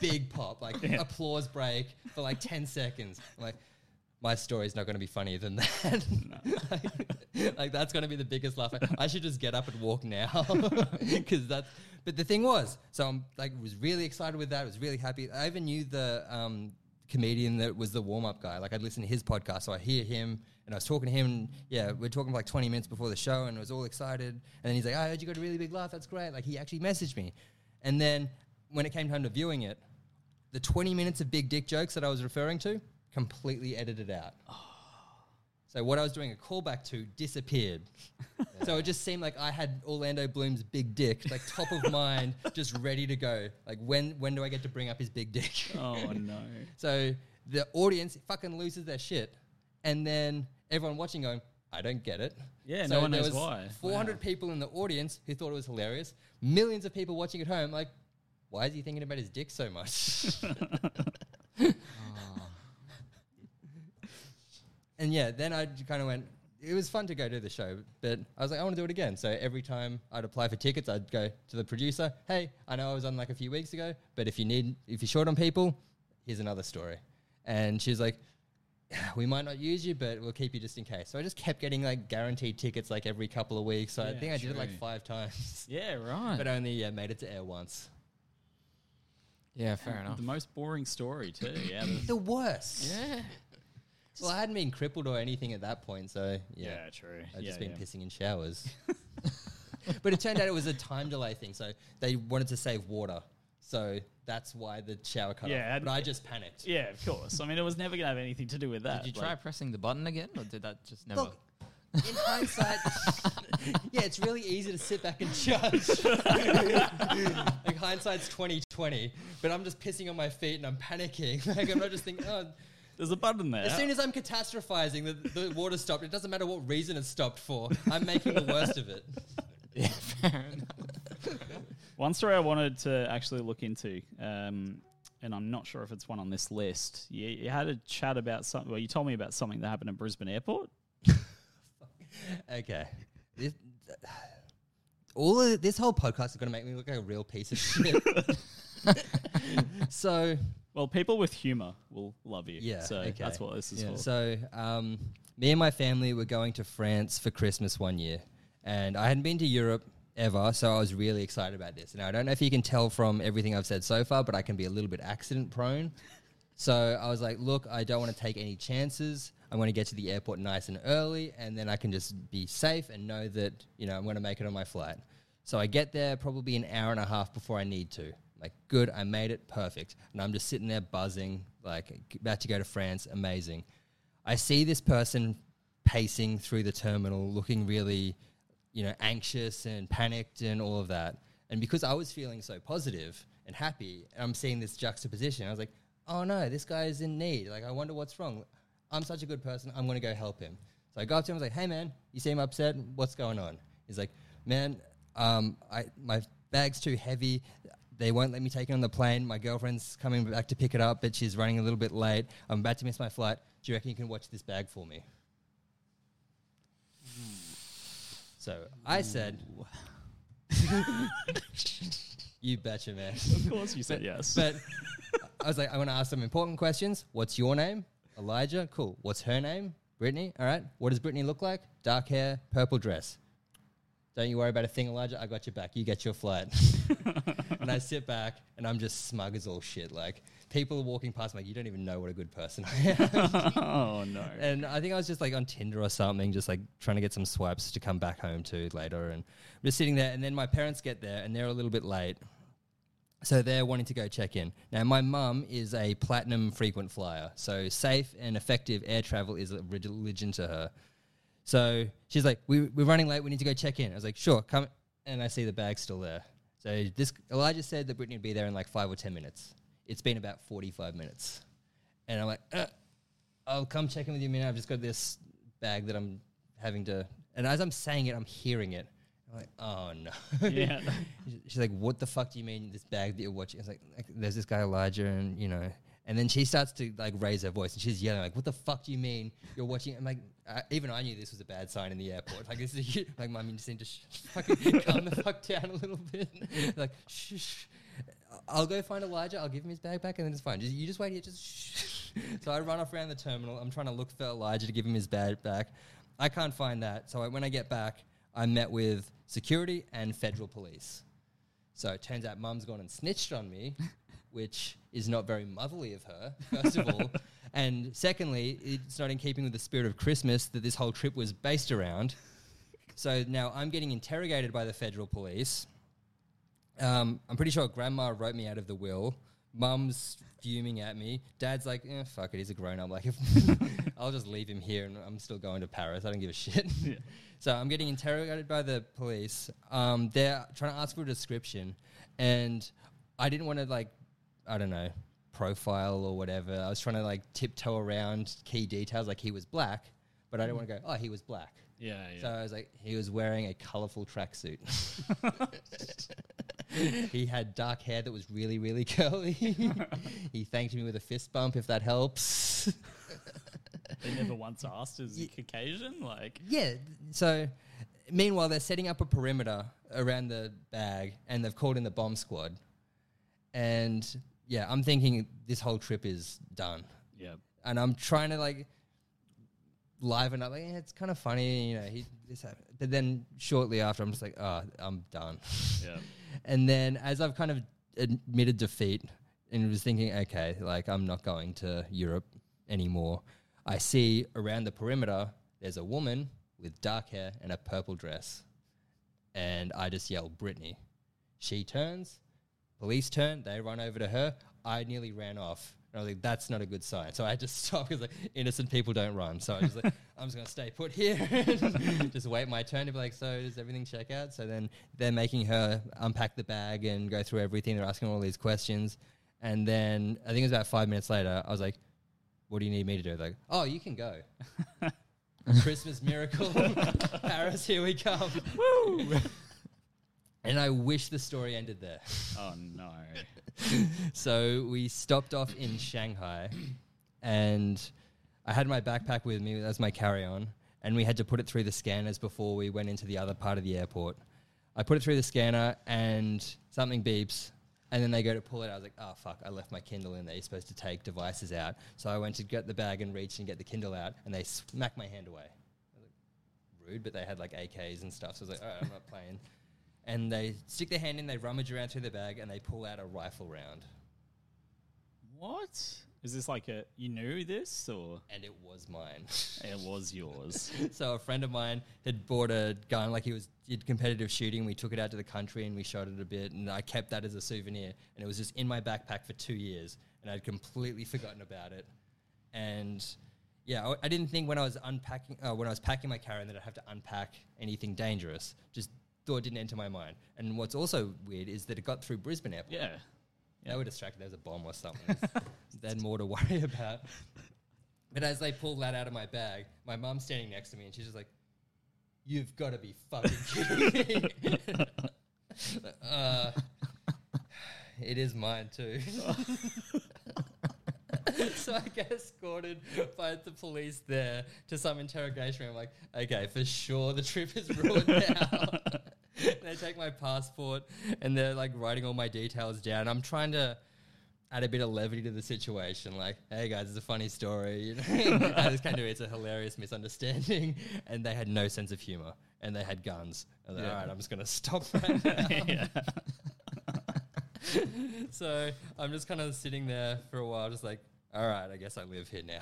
Big pop, like applause break for like 10 seconds. I'm like, my story's not going to be funnier than that. like, like, that's going to be the biggest laugh. I should just get up and walk now because that's. But the thing was, so I'm like was really excited with that. I was really happy. I even knew the um, comedian that was the warm up guy. Like I'd listen to his podcast, so I hear him and I was talking to him. And yeah, we are talking for like 20 minutes before the show, and I was all excited. And then he's like, "I heard you got a really big laugh. That's great." Like he actually messaged me, and then when it came time to viewing it, the 20 minutes of big dick jokes that I was referring to completely edited out. So what I was doing a callback to disappeared. so it just seemed like I had Orlando Bloom's big dick, like top of mind, just ready to go. Like when when do I get to bring up his big dick? Oh no. so the audience fucking loses their shit, and then everyone watching going, I don't get it. Yeah, So no one there knows was why. 400 people in the audience who thought it was hilarious. Millions of people watching at home, like, why is he thinking about his dick so much? And yeah, then I kind of went. It was fun to go to the show, but I was like, I want to do it again. So every time I'd apply for tickets, I'd go to the producer. Hey, I know I was on like a few weeks ago, but if you need, if you're short on people, here's another story. And she's like, we might not use you, but we'll keep you just in case. So I just kept getting like guaranteed tickets like every couple of weeks. So I Yeah, think I did it like five times, Yeah, right. but only yeah, made it to air once. Yeah, fair enough. the most boring story too. Yeah, the- The worst. Yeah. Well, I hadn't been crippled or anything at that point, so yeah, yeah, true. I'd yeah, just been yeah. pissing in showers. but it turned out it was a time delay thing, so they wanted to save water, so that's why the shower cut Yeah, off. and- But I just panicked. Yeah, of course. I mean, it was never gonna have anything to do with that. Did you try like- pressing the button again, or did that just never? Look, in hindsight, yeah, it's really easy to sit back and judge. like hindsight's twenty twenty, but I'm just pissing on my feet and I'm panicking. Like I'm not just thinking, oh. There's a button there. As soon as I'm catastrophizing, the, the water stopped. It doesn't matter what reason it stopped for. I'm making the worst of it. yeah, fair enough. One story I wanted to actually look into, um, and I'm not sure if it's one on this list. You, you had a chat about something. Well, you told me about something that happened at Brisbane Airport. Okay. This, all of this whole podcast is going to make me look like a real piece of shit. so, Well, people with humor will love you. Yeah, So okay. that's what this is Yeah. for. so um, me and my family were going to France for Christmas one year, and I hadn't been to Europe ever, so I was really excited about this. Now I don't know if you can tell from everything I've said so far, but I can be a little bit accident prone. So I was like, look, I don't want to take any chances. I want to get to the airport nice and early, and then I can just be safe and know that you know I'm going to make it on my flight. So I get there probably an hour and a half before I need to. Like, good, I made it, perfect. And I'm just sitting there buzzing, like about to go to France, amazing. I see this person pacing through the terminal, looking really, you know, anxious and panicked and all of that. And because I was feeling so positive and happy, and I'm seeing this juxtaposition, I was like, oh no, this guy is in need. Like, I wonder what's wrong. I'm such a good person. I'm to go help him. So I go up to him. I was like, hey man, you seem upset. What's going on? He's like, man, um, I my bag's too heavy. They won't let me take it on the plane. My girlfriend's coming back to pick it up, but she's running a little bit late. I'm about to miss my flight. Do you reckon you can watch this bag for me? So I said, "You betcha, man." of course, you said yes. But I was like, I want to ask some important questions. What's your name? Elijah. Cool. What's her name? Brittany. All right. What does Brittany look like? Dark hair, purple dress. Don't you worry about a thing, Elijah. I got your back. You get your flight. and I sit back and I'm just smug as all shit. Like people are walking past, I'm like, you don't even know what a good person I am. oh no. And I think I was just like on Tinder or something, just like trying to get some swipes to come back home to later. And I'm just sitting there, and then my parents get there, and they're a little bit late. So they're wanting to go check in. Now, my mum is a platinum frequent flyer, so safe and effective air travel is a religion to her. So she's like, we, "We're running late. We need to go check in." I was like, "Sure, come." And I see the bag still there. So this Elijah said that Brittany would be there in like five or ten minutes. It's been about forty-five minutes, and I'm like, uh, I'll come check in with you in a minute. I've just got this bag that I'm having to. And as I'm saying it, I'm hearing it. I'm like, oh no. Yeah. She's like, what the fuck do you mean this bag that you're watching? I was like, like, there's this guy Elijah, and you know. And then she starts to like raise her voice, and she's yelling like, "What the fuck do you mean you're watching?" I'm like, I, even I knew this was a bad sign in the airport. Like this is a, like, mum, you just need to sh- fucking calm the fuck down a little bit. like, shh, shh. I'll go find Elijah. I'll give him his bag back, and then it's fine. Just, you just wait here. Just shh. so I run off around the terminal. I'm trying to look for Elijah to give him his bag back. I can't find that. So I, when I get back, I met with security and federal police. So it turns out mum's gone and snitched on me, which is not very motherly of her, first of all. And secondly, it's not in keeping with the spirit of Christmas that this whole trip was based around. So now I'm getting interrogated by the federal police. Um, I'm pretty sure grandma wrote me out of the will. Mum's fuming at me. Dad's like, eh, fuck it, he's a grown up. Like, I'll just leave him here and I'm still going to Paris. I don't give a shit. So I'm getting interrogated by the police. Um, they're trying to ask for a description. And I didn't want to, like, I don't know, profile or whatever. I was trying to, like, tiptoe around key details, like he was black. But I didn't mm. want to go, oh, he was black. Yeah, yeah. So I was like, he was wearing a colorful tracksuit. he had dark hair that was really, really curly. he thanked me with a fist bump, if that helps. They never once asked, is he Caucasian? Like, Yeah. So, meanwhile, they're setting up a perimeter around the bag, and they've called in the bomb squad. And yeah, I'm thinking this whole trip is done. yeah. And I'm trying to like liven up. Like, yeah, it's kind of funny, you know. He, this happened. But then shortly after, I'm just like, oh, I'm done. Yeah. And then as I've kind of admitted defeat and was thinking, okay, like I'm not going to Europe anymore, I see around the perimeter there's a woman with dark hair and a purple dress. And I just yell, Brittany. She turns, police turn, they run over to her. I nearly ran off. And I was like, that's not a good sign. So I had to stop because like, innocent people don't run. So I was like, I'm just going to stay put here, and just wait my turn to be like, so does everything check out? So then they're making her unpack the bag and go through everything. They're asking all these questions. And then I think it was about five minutes later, I was like, what do you need me to do? Like, oh, you can go. Christmas miracle. Paris, here we come. Woo! And I wish the story ended there. Oh no. So we stopped off in Shanghai, and I had my backpack with me as my carry on, and we had to put it through the scanners before we went into the other part of the airport. I put it through the scanner, and something beeps, and then they go to pull it. I was like, oh, fuck, I left my Kindle in there. You're supposed to take devices out. So I went to get the bag and reach and get the Kindle out, and they smack my hand away. I was like, Rude, but they had like AKs and stuff. So I was like, all right, I'm not playing. And they stick their hand in, they rummage around through the bag, and they pull out a rifle round. What? Is this like a you knew this or And it was mine. it was yours? so a friend of mine had bought a gun, like he was did competitive shooting. We took it out to the country and we shot it a bit, and I kept that as a souvenir. And it was just in my backpack for two years, and I'd completely forgotten about it. And yeah, I, I didn't think when I was unpacking, uh, when I was packing my carry-on, that I'd have to unpack anything dangerous. Just thought didn't enter my mind. And what's also weird is that it got through Brisbane Airport. Yeah. They were distracted. There was a bomb or something. they had more to worry about. But as they pulled that out of my bag, my mum's standing next to me and she's just like, You've got to be fucking kidding me. uh, it is mine too. so I get escorted by the police there to some interrogation room. I'm like, okay, for sure the trip is ruined now. they take my passport and they're like writing all my details down. I'm trying to add a bit of levity to the situation. Like, hey guys, it's a funny story. You know, I just kind of it's a hilarious misunderstanding, and they had no sense of humor, and they had guns. Like, Yeah. all right, I'm just gonna stop right now. so I'm just kind of sitting there for a while, just like, all right, I guess I live here now.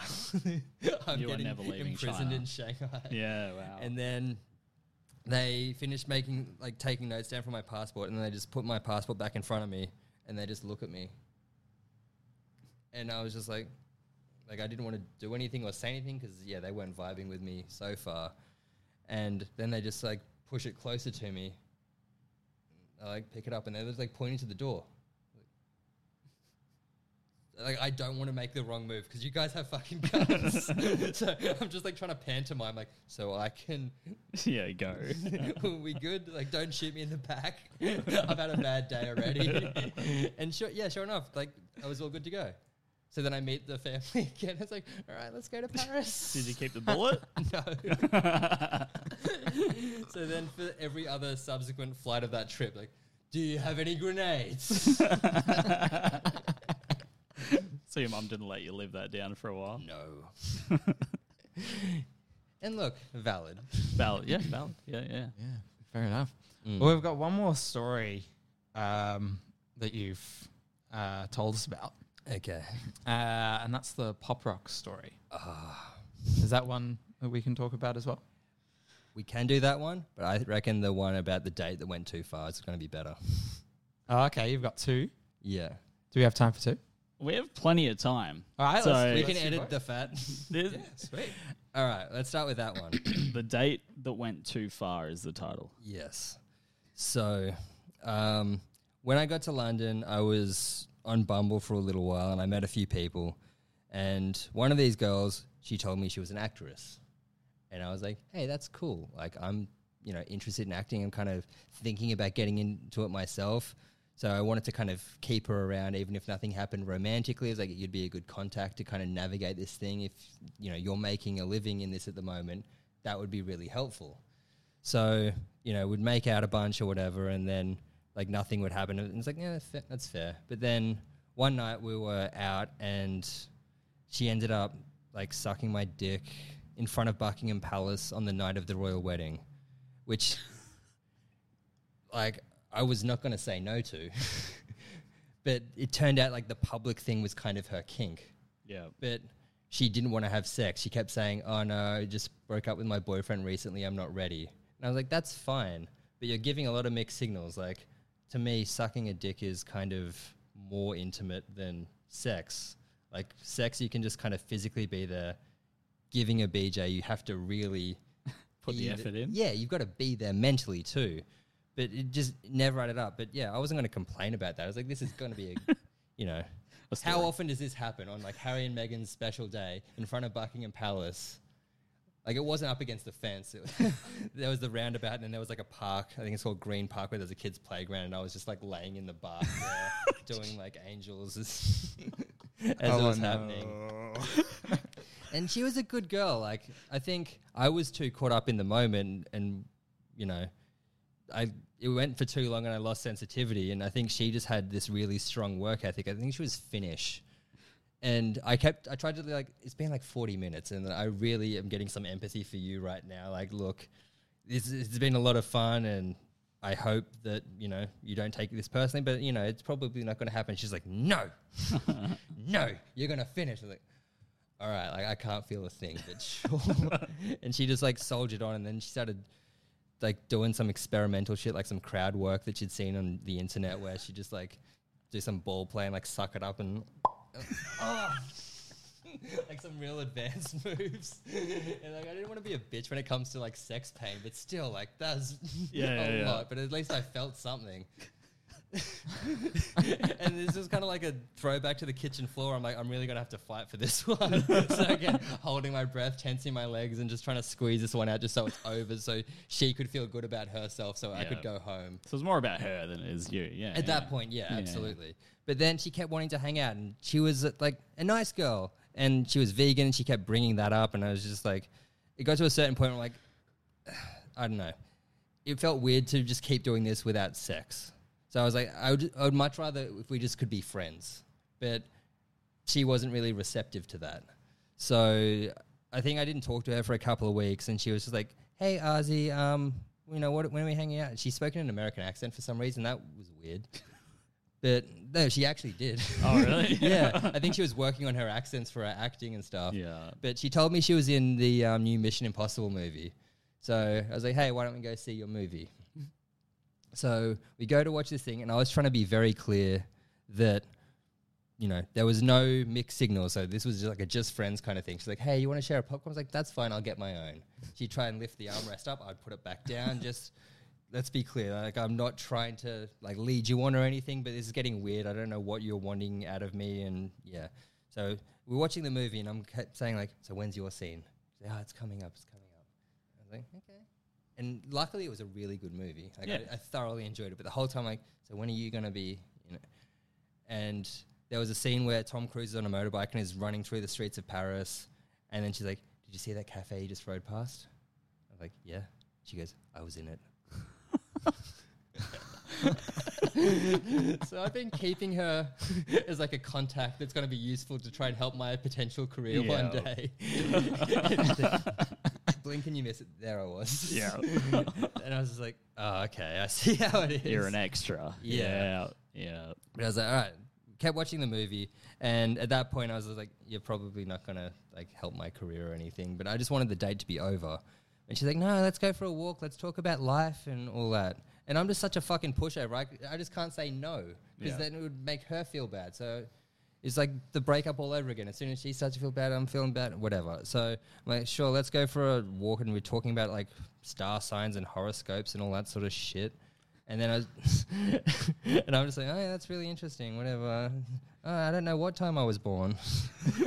I'm You are getting never leaving imprisoned China. in Shanghai. Yeah, wow. And then they finished making like taking notes down from my passport, and then they just put my passport back in front of me, and they just look at me, and I was just like, like I didn't want to do anything or say anything because yeah, they weren't vibing with me so far, and then they just like push it closer to me. I like pick it up, and they're just like pointing to the door. Like I don't want to make the wrong move because you guys have fucking guns. so I'm just like trying to pantomime, like so I can yeah, go. we good? Like, don't shoot me in the back. I've had a bad day already. and sure, yeah, sure enough, like I was all good to go. So then I meet the family again. It's like, all right, let's go to Paris. Did you keep the bullet? no. so then for every other subsequent flight of that trip, like, do you have any grenades? So your mum didn't let you live that down for a while? no. and look, valid. Valid. Yeah, valid. Yeah, yeah. Yeah, fair enough. Mm. Well, we've got one more story um, that you've uh, told us about, Okay. uh, and that's the pop rock story. Is that one that we can talk about as well? We can do that one, but I reckon the one about the date that went too far is going to be better. Oh, okay, you've got two. Yeah. Do we have time for two? We have plenty of time. All right, So- let's, We Let's can edit both. the fat. There's- Sweet. All right, let's start with that one. The date that went too far is the title. yes. So, um, when I got to London, I was on Bumble for a little while and I met a few people. And one of these girls, she told me she was an actress. And I was like, hey, that's cool. Like, I'm, you know, interested in acting. I'm kind of thinking about getting into it myself. So I wanted to kind of keep her around, even if nothing happened romantically. It was like you'd be a good contact to kind of navigate this thing. If you know you're making a living in this at the moment, that would be really helpful. So you know, we'd make out a bunch or whatever, and then like nothing would happen. And it's like, yeah, that's fair. That's fair. But then one night we were out, and she ended up like sucking my dick in front of Buckingham Palace on the night of the royal wedding, which like I was not going to say no to. but it turned out like the public thing was kind of her kink. Yeah. But she didn't want to have sex. She kept saying, "Oh no, I just broke up with my boyfriend recently. I'm not ready." And I was like, "That's fine." But you're giving a lot of mixed signals. Like to me, sucking a dick is kind of more intimate than sex. Like sex, you can just kind of physically be there. Giving a BJ, you have to really Put the effort in. Yeah, you've got to be there mentally too. But it just never added up. But yeah, I wasn't going to complain about that. I was like, this is going to be a, you know, how often does this happen on like Harry and Meghan's special day in front of Buckingham Palace? Like it wasn't up against the fence. It was there was the roundabout, and then there was like a park. I think it's called Green Park, where there's a kids' playground, and I was just like laying in the bar there, doing like angels as, as Oh, it was happening and she was a good girl. Like I think I was too caught up in the moment, and you know, I it went for too long, and I lost sensitivity. And I think she just had this really strong work ethic. I think she was Finnish, and I kept I tried to like it's been like forty minutes, and I really am getting some empathy for you right now. Like, look, this it's been a lot of fun, and I hope that you know you don't take this personally, but you know it's probably not going to happen. She's like, no, no, you're going to finish. Like, all right, like I can't feel a thing, but sure. and she just like soldiered on, and then she started like doing some experimental shit, like some crowd work that she'd seen on the internet, where she just like do some ball play and like suck it up and oh. like some real advanced moves. and like I didn't want to be a bitch when it comes to like sex pain, but still like that's Yeah, a yeah, yeah. lot. But at least I felt something. and this is kind of like a throwback to the kitchen floor. I'm like, I'm really gonna have to fight for this one. so again, holding my breath, tensing my legs, and just trying to squeeze this one out just so it's over, so she could feel good about herself, so I could go home. So it's more about her than it is you. Yeah. At yeah. that point, yeah, Yeah. absolutely. But then she kept wanting to hang out, and she was uh, like a nice girl, and she was vegan, and she kept bringing that up, and I was just like, it got to a certain point where I'm like, I don't know, it felt weird to just keep doing this without sex. So I was like, I would, I would much rather if we just could be friends, but she wasn't really receptive to that. So I think I didn't talk to her for a couple of weeks, and she was just like, "Hey, Ozzy, um, you know what? When are we hanging out?" She spoke in an American accent for some reason. That was weird. But no, she actually did. Oh, really? yeah, I think she was working on her accents for her acting and stuff. Yeah. But she told me she was in the um, new Mission Impossible movie. So I was like, hey, why don't we go see your movie? So we go to watch this thing, and I was trying to be very clear that, you know, there was no mixed signal. So this was just like a just friends kind of thing. She's like, hey, you want to share a popcorn? I was like, that's fine, I'll get my own. She'd try and lift the armrest up, I'd put it back down. Just let's be clear. Like, I'm not trying to like lead you on or anything, but this is getting weird. I don't know what you're wanting out of me. And yeah. So we're watching the movie, and I'm kept saying, like, so when's your scene? She's like, oh, it's coming up, it's coming up. I was like. And luckily, it was a really good movie. Like, Yeah. I, I thoroughly enjoyed it. But the whole time, like, so when are you going to be, you know? And there was a scene where Tom Cruise is on a motorbike and is running through the streets of Paris. And then she's like, did you see that cafe you just rode past? I'm like, yeah. She goes, I was in it. so I've been keeping her as like a contact that's going to be useful to try and help my potential career one day. Blink and you miss it. There I was. Yeah. and I was just like, oh, okay, I see how it is. You're an extra. Yeah. Yeah. Yeah. But I was like, all right. Kept watching the movie, and at that point, I was like, "You're probably not gonna like help my career or anything." But I just wanted the date to be over. And she's like, "No, let's go for a walk. Let's talk about life and all that." And I'm just such a fucking pushover. I, I just can't say no because Yeah. then it would make her feel bad. So it's like the breakup all over again. As soon as she starts to feel bad, I'm feeling bad. Whatever. So I'm like, sure, let's go for a walk, and we're talking about like star signs and horoscopes and all that sort of shit. And then I, was and I'm just like, oh yeah, that's really interesting. Whatever. Oh, I don't know what time I was born.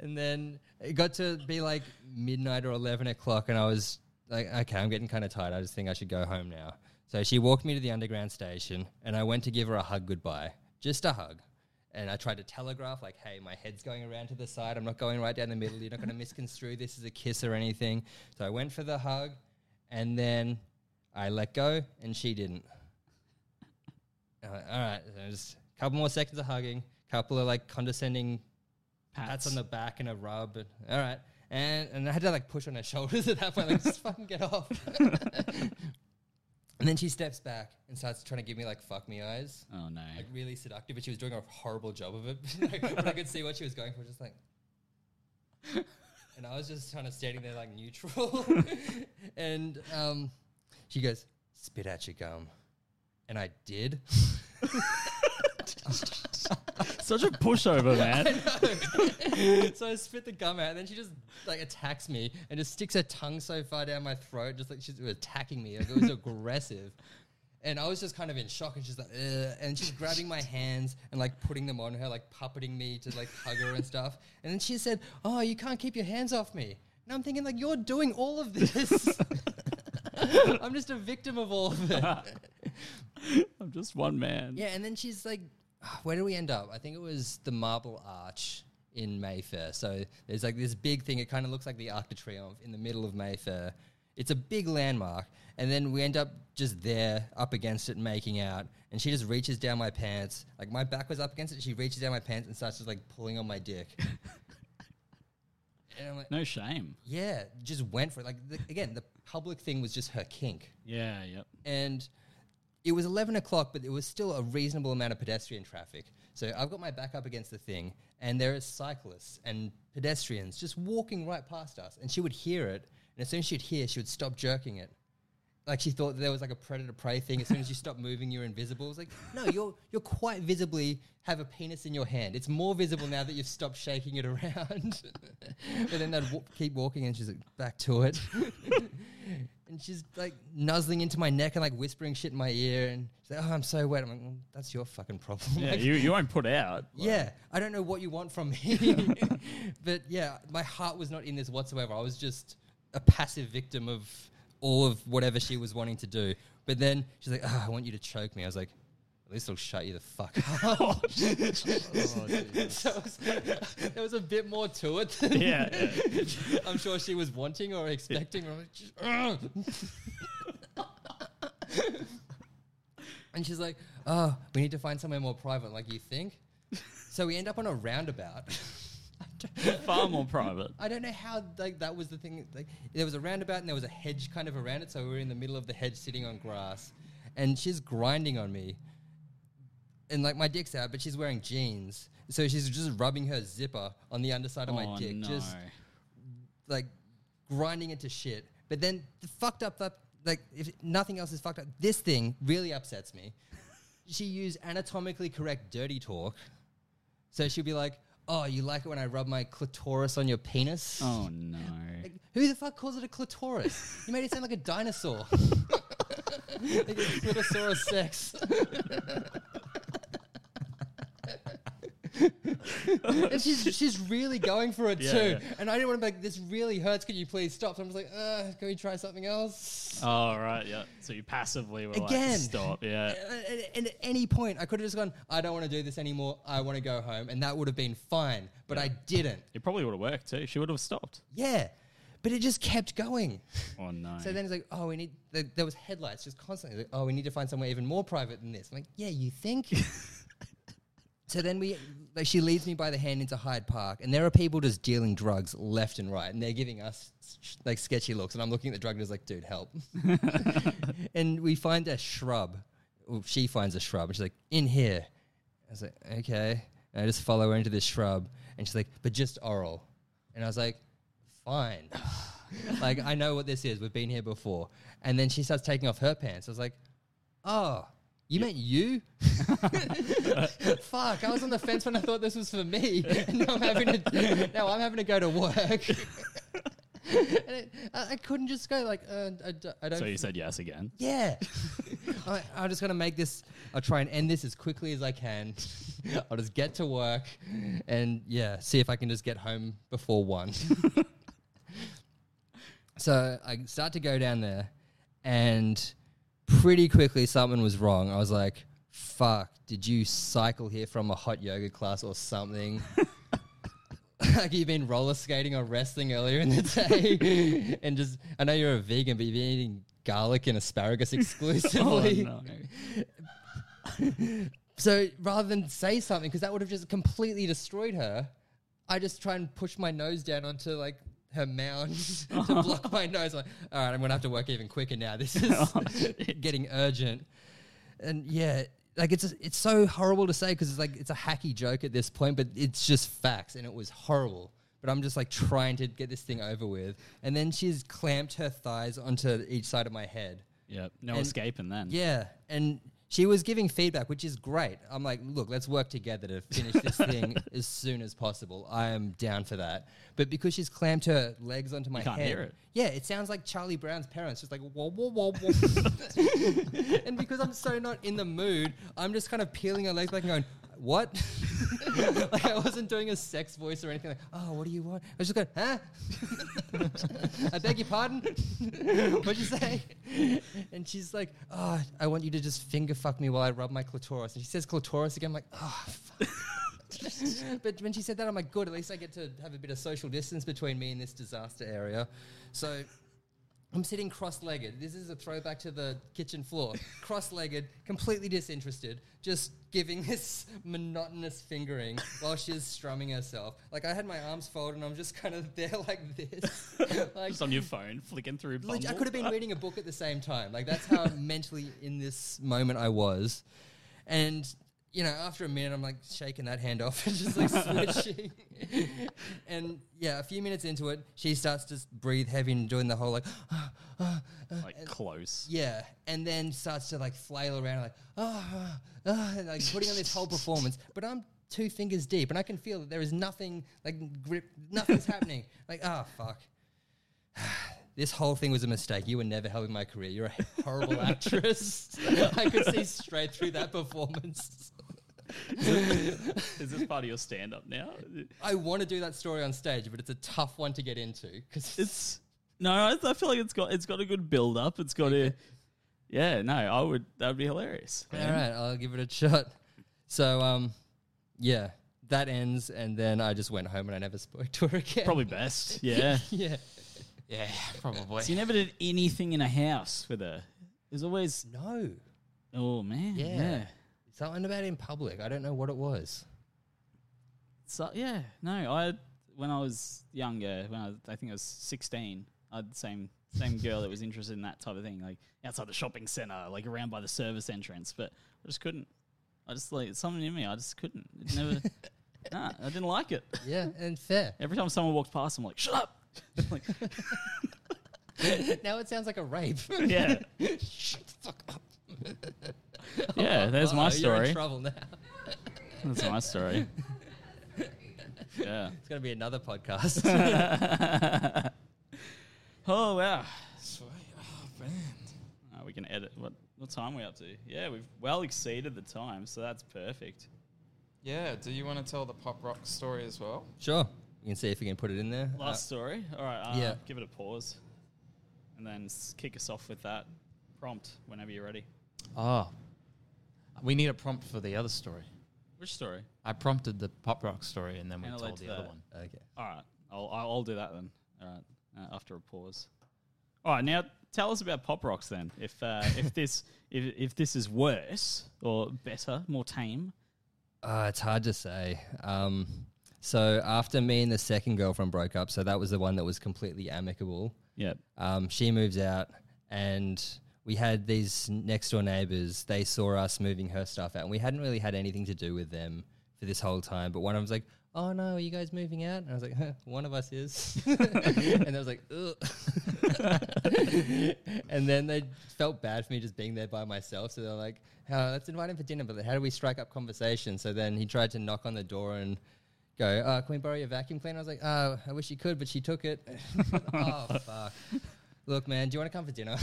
and then it got to be like midnight or eleven o'clock, and I was like, okay, I'm getting kind of tired. I just think I should go home now. So she walked me to the underground station, and I went to give her a hug goodbye, just a hug. And I tried to telegraph, like, hey, my head's going around to the side. I'm not going right down the middle. You're not going to misconstrue this as a kiss or anything. So I went for the hug, and then I let go, and she didn't. Like, All right, so just a couple more seconds of hugging, couple of like condescending pats on the back and a rub. And, all right. And, and I had to like push on her shoulders at that point, like, just fucking get off. and then she steps back and starts trying to give me like fuck me eyes. Oh no. Like really seductive, but she was doing a horrible job of it. like, when I could see what she was going for, just like. And I was just kind of standing there like neutral. and um, she goes, spit out your gum. And I did. Such a pushover, man. so I spit the gum out, and then she just like attacks me and just sticks her tongue so far down my throat, just like she's attacking me. Like it was aggressive. And I was just kind of in shock, and she's like, Ugh. and she's grabbing my hands and like putting them on her, like puppeting me to like hug her and stuff. And then she said, "Oh, you can't keep your hands off me." And I'm thinking, like, you're doing all of this. I'm just a victim of all of it. I'm just one man. Yeah, and then she's like, where did we end up? I think it was the Marble Arch in Mayfair. So there's like this big thing. It kind of looks like the Arc de Triomphe in the middle of Mayfair. It's a big landmark. And then we end up just there, up against it, making out. And she just reaches down my pants. Like my back was up against it. She reaches down my pants and starts just like pulling on my dick. and I'm like, No shame. yeah, just went for it. Like the, again, the public thing was just her kink Yeah. Yep. and it was 11 o'clock, but there was still a reasonable amount of pedestrian traffic. So I've got my back up against the thing, and there are cyclists and pedestrians just walking right past us. And she would hear it, and as soon as she'd hear, she would stop jerking it. Like she thought there was like a predator prey thing. As soon as you stop moving, you're invisible. It's like, no, you're you're quite visibly have a penis in your hand. It's more visible now that you've stopped shaking it around. but then they'd wa- keep walking, and she's like, back to it. and she's like nuzzling into my neck and like whispering shit in my ear. And she's like, "Oh, I'm so wet." I'm like, well, "That's your fucking problem." Yeah. Like, You you won't put out. yeah, I don't know what you want from me, but yeah, my heart was not in this whatsoever. I was just a passive victim of all of whatever she was wanting to do. But then she's like, oh, "I want you to choke me." I was like, "At least I'll shut you the fuck up." Oh, so it was, there was a bit more to it. Than Yeah, I'm sure she was wanting or expecting. Or just, and she's like, "Oh, we need to find somewhere more private." Like you think? So we end up on a roundabout. Far more private. I don't know how like that was the thing. Like there was a roundabout and there was a hedge kind of around it, so we were in the middle of the hedge, sitting on grass, and she's grinding on me, and like my dick's out, but she's wearing jeans, so she's just rubbing her zipper on the underside of my oh dick, no. just like grinding into shit. But then the fucked up that like if nothing else is fucked up, this thing really upsets me. She used anatomically correct dirty talk. So she'd be like, "Oh, you like it when I rub my clitoris on your penis?" oh no. Like, who the fuck calls it a clitoris? you made it sound like a dinosaur. like clitosaurus sex. and she's she's really going for it Yeah, too. yeah. And I didn't want to be like, this really hurts. Can you please stop? So I'm just like, uh, can we try something else? Oh right, yeah. So you passively were Again. like, stop, yeah. And, and- at any point, I could have just gone, I don't want to do this anymore. I want to go home. And that would have been fine. But I didn't. It probably would have worked too. She would have stopped. Yeah. But it just kept going. Oh no. So then it's like, oh, we need. There, there was headlights just constantly. Like, oh, we need to find somewhere even more private than this. I'm like, yeah, you think? so then we, like, she leads me by the hand into Hyde Park, and there are people just dealing drugs left and right, and they're giving us like sketchy looks, and I'm looking at the drug dealers like, dude, help. and we find a shrub. Well, she finds a shrub, and she's like, in here. I was like, okay. And I just follow her into this shrub, and she's like, but just oral. And I was like, fine. like, I know what this is. We've been here before. And then she starts taking off her pants. I was like, oh, you meant you? Fuck, I was on the fence when I thought this was for me. And now I'm having to, now I'm having to go to work. and it, I, I couldn't just go like, uh, I, d- I don't. so you said yes again. Yeah. I'm, I'm just going to make this, I'll try and end this as quickly as I can. I'll just get to work and, yeah, see if I can just get home before one. So I start to go down there, and pretty quickly something was wrong. I was like, "Fuck! Did you cycle here from a hot yoga class or something?" like you've been roller skating or wrestling earlier in the day, and just I know you're a vegan, but you've been eating garlic and asparagus Oh, exclusively. no. So rather than say something, because that would have just completely destroyed her, I just try and push my nose down onto like her mound to block my nose. Like, all right, I'm gonna have to work even quicker now. This is Oh, shit. getting urgent. And yeah, like it's it's so horrible to say because it's like it's a hacky joke at this point, but it's just facts, and it was horrible. But I'm just like trying to get this thing over with, and then she's clamped her thighs onto each side of my head. Yep. No And- escaping then. Yeah, and she was giving feedback, which is great. I'm like, look, let's work together to finish this thing as soon as possible. I am down for that. But because she's clamped her legs onto my can't head, hear it. yeah, it sounds like Charlie Brown's parents, just like whoa, whoa, whoa, whoa. and because I'm so not in the mood, I'm just kind of peeling her legs back and going, what? like I wasn't doing a sex voice or anything like, oh, what do you want? I was just going, huh? I beg your pardon? What'd you say? And she's like, oh, I want you to just finger fuck me while I rub my clitoris. And she says clitoris again. I'm like, oh, fuck. but when she said that, I'm like, good, at least I get to have a bit of social distance between me and this disaster area. So I'm sitting cross legged. This is a throwback to the kitchen floor. cross legged, completely disinterested, just giving this monotonous fingering while she's strumming herself. Like I had my arms folded and I'm just kind of there like this. like, Just on your phone, flicking through. Leg- I could have been reading a book at the same time. Like that's how mentally in this moment I was. And you know, after a minute, I'm like shaking that hand off and just like switching. and yeah, a few minutes into it, she starts to breathe heavy and doing the whole like, like close. yeah, and then starts to like flail around like, ah, ah, ah, and like putting on this whole performance. But I'm two fingers deep, and I can feel that there is nothing like grip, nothing's happening. Like, ah, fuck. This whole thing was a mistake. You were never helping my career. You're a horrible actress. I could see straight through that performance. Is this part of your stand up now? I want to do that story on stage, but it's a tough one to get into because It's no, I, I feel like it's got it's got a good build up. It's got a yeah. No, I would that would be hilarious. All right, I'll give it a shot. So, um, yeah, that ends, and then I just went home and I never spoke to her again. Probably best. Yeah. yeah. Yeah, probably. so you never did anything in a house with her. There's always No. oh man Yeah. yeah. Something about in public. I don't know what it was. So yeah, no, I when I was younger, when I, was, I think I was sixteen, I had the same same girl that was interested in that type of thing, like outside the shopping center, like around by the service entrance. But I just couldn't. I just like something in me. I just couldn't. It never. nah, I didn't like it. Yeah, and fair. Every time someone walked past, I'm like, shut up. like, now it sounds like a rape. yeah, Shut the fuck up. yeah. There's my Uh-oh, You're in story. trouble now. That's my story. yeah. It's going to be another podcast. oh wow. Sweet. Oh, man. Uh, we can edit. What what time are we up to? Yeah, we've well exceeded the time, so that's perfect. Yeah, do you want to tell the pop rock story as well? sure. You can see if we can put it in there. Last story. All right. Uh, yeah. Give it a pause, and then s- kick us off with that prompt whenever you're ready. Oh. We need a prompt for the other story. Which story? I prompted the pop rock story and then we And I'll told let the that- other one. Okay. All right. I'll I'll I'll do that then. All right. Uh, after a pause. All right. Now tell us about pop rocks then. If uh, if this if if this is worse or better, more tame. Uh, it's hard to say. Um, so after me and the second girlfriend broke up, so that was the one that was completely amicable. Yep. Um, she moves out, and we had these next door neighbors. They saw us moving her stuff out, and we hadn't really had anything to do with them for this whole time. But one of them was like, "Oh no, are you guys moving out?" And I was like, huh, "One of us is," and I was like, "Ugh." and then they felt bad for me just being there by myself, so they're like, oh, "Let's invite him for dinner." But how do we strike up conversation? So then he tried to knock on the door and go, uh, "Can we borrow your vacuum cleaner?" I was like, "Oh, I wish you could, but she took it." oh fuck! Look, man, do you want to come for dinner?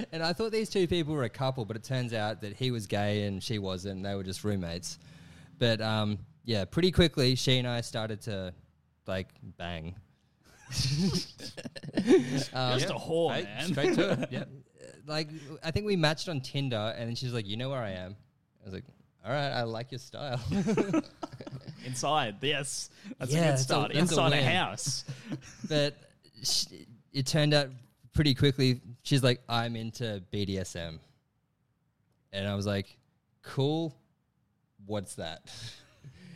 and I thought these two people were a couple, but it turns out that he was gay and she wasn't. And They were just roommates. But um, yeah, pretty quickly, she and I started to like bang. Um, Just a whore, Hey, man. Straight to it. Yeah. like I think we matched on Tinder, and then she was like, "You know where I am." I was like, "All right, I like your style." Inside, yes, that's a good start. a Inside a, win. house. but sh it turned out pretty quickly. She's like, "I'm into BDSM," and I was like, "Cool, what's that?"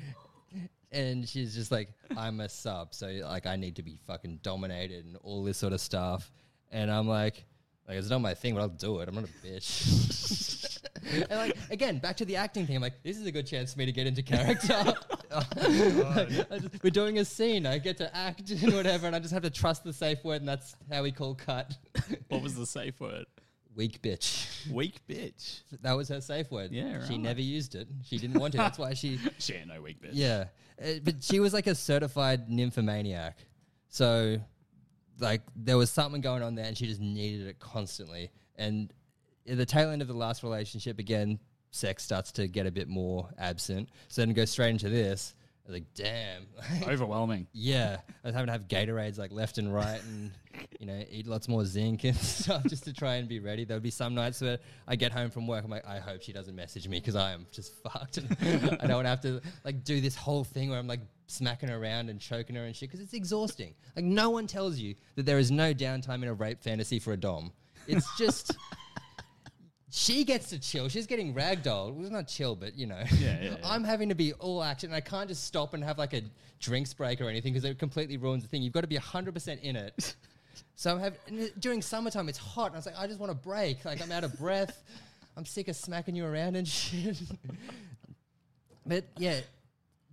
and she's just like, "I'm a sub, so like I need to be fucking dominated and all this sort of stuff." And I'm like, "Like it's not my thing, but I'll do it. I'm not a bitch." and like again, back to the acting thing. I'm like, "This is a good chance for me to get into character." Just- we're doing a scene. I get to act and whatever, and I just have to trust the safe word, and that's how we call cut. what was the safe word? Weak bitch. Weak bitch. That was her safe word. Yeah, She never used it. She didn't want to. That's why she. She ain't no weak bitch. Yeah, Uh, but she was like a certified nymphomaniac. So, like, there was something going on there, and she just needed it constantly. And at the tail end of the last relationship, again, sex starts to get a bit more absent. So then go straight into this. I was like, damn. Overwhelming. Yeah, I was having to have Gatorades like left and right, and you know, eat lots more zinc and stuff just to try and be ready. There would be some nights where I get home from work, I'm like, I hope she doesn't message me because I am just fucked. I don't want to have to like do this whole thing where I'm like smacking her around and choking her and shit because it's exhausting. Like no one tells you that there is no downtime in a rape fantasy for a dom. It's just. She gets to chill. She's getting ragdolled. Well, it's not chill, but you know. Yeah, yeah, yeah. I'm having to be all action, and I can't just stop and have like a drinks break or anything because it completely ruins the thing. You've got to be 100% in it. so I'm having, during summertime, it's hot, and I was like, I just want to break. Like, I'm out of breath. I'm sick of smacking you around and shit. but yeah,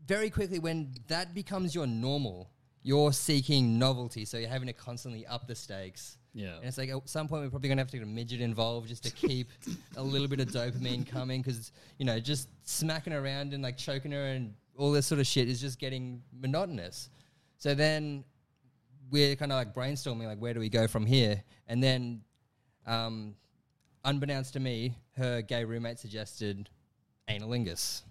very quickly, when that becomes your normal, you're seeking novelty. So you're having to constantly up the stakes. Yeah. And it's like at some point we're probably gonna have to get a midget involved just to keep a little bit of dopamine coming because you know just smacking around and like choking her and all this sort of shit is just getting monotonous. So then we're kind of like brainstorming like where do we go from here? And then, um, unbeknownst to me, her gay roommate suggested analingus.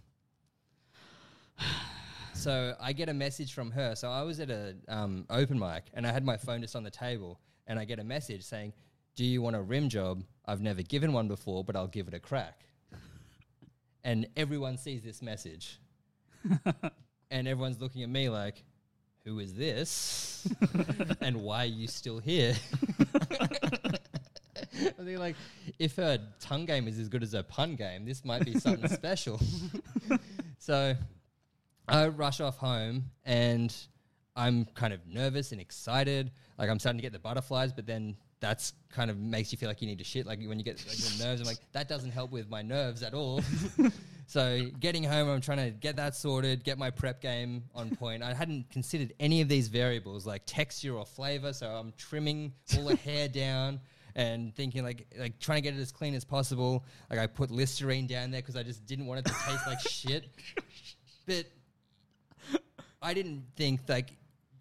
So I get a message from her. So I was at a um, open mic and I had my phone just on the table, and I get a message saying, "Do you want a rim job? I've never given one before, but I'll give it a crack." and everyone sees this message, and everyone's looking at me like, "Who is this? and why are you still here?" I think like, if her tongue game is as good as her pun game, this might be something special. so I rush off home and I'm kind of nervous and excited. Like I'm starting to get the butterflies, but then that's kind of makes you feel like you need to shit. Like when you get like your nerves, I'm like that doesn't help with my nerves at all. so getting home, I'm trying to get that sorted, get my prep game on point. I hadn't considered any of these variables like texture or flavor, so I'm trimming all the hair down and thinking like like trying to get it as clean as possible. Like I put Listerine down there because I just didn't want it to taste like shit. But I didn't think like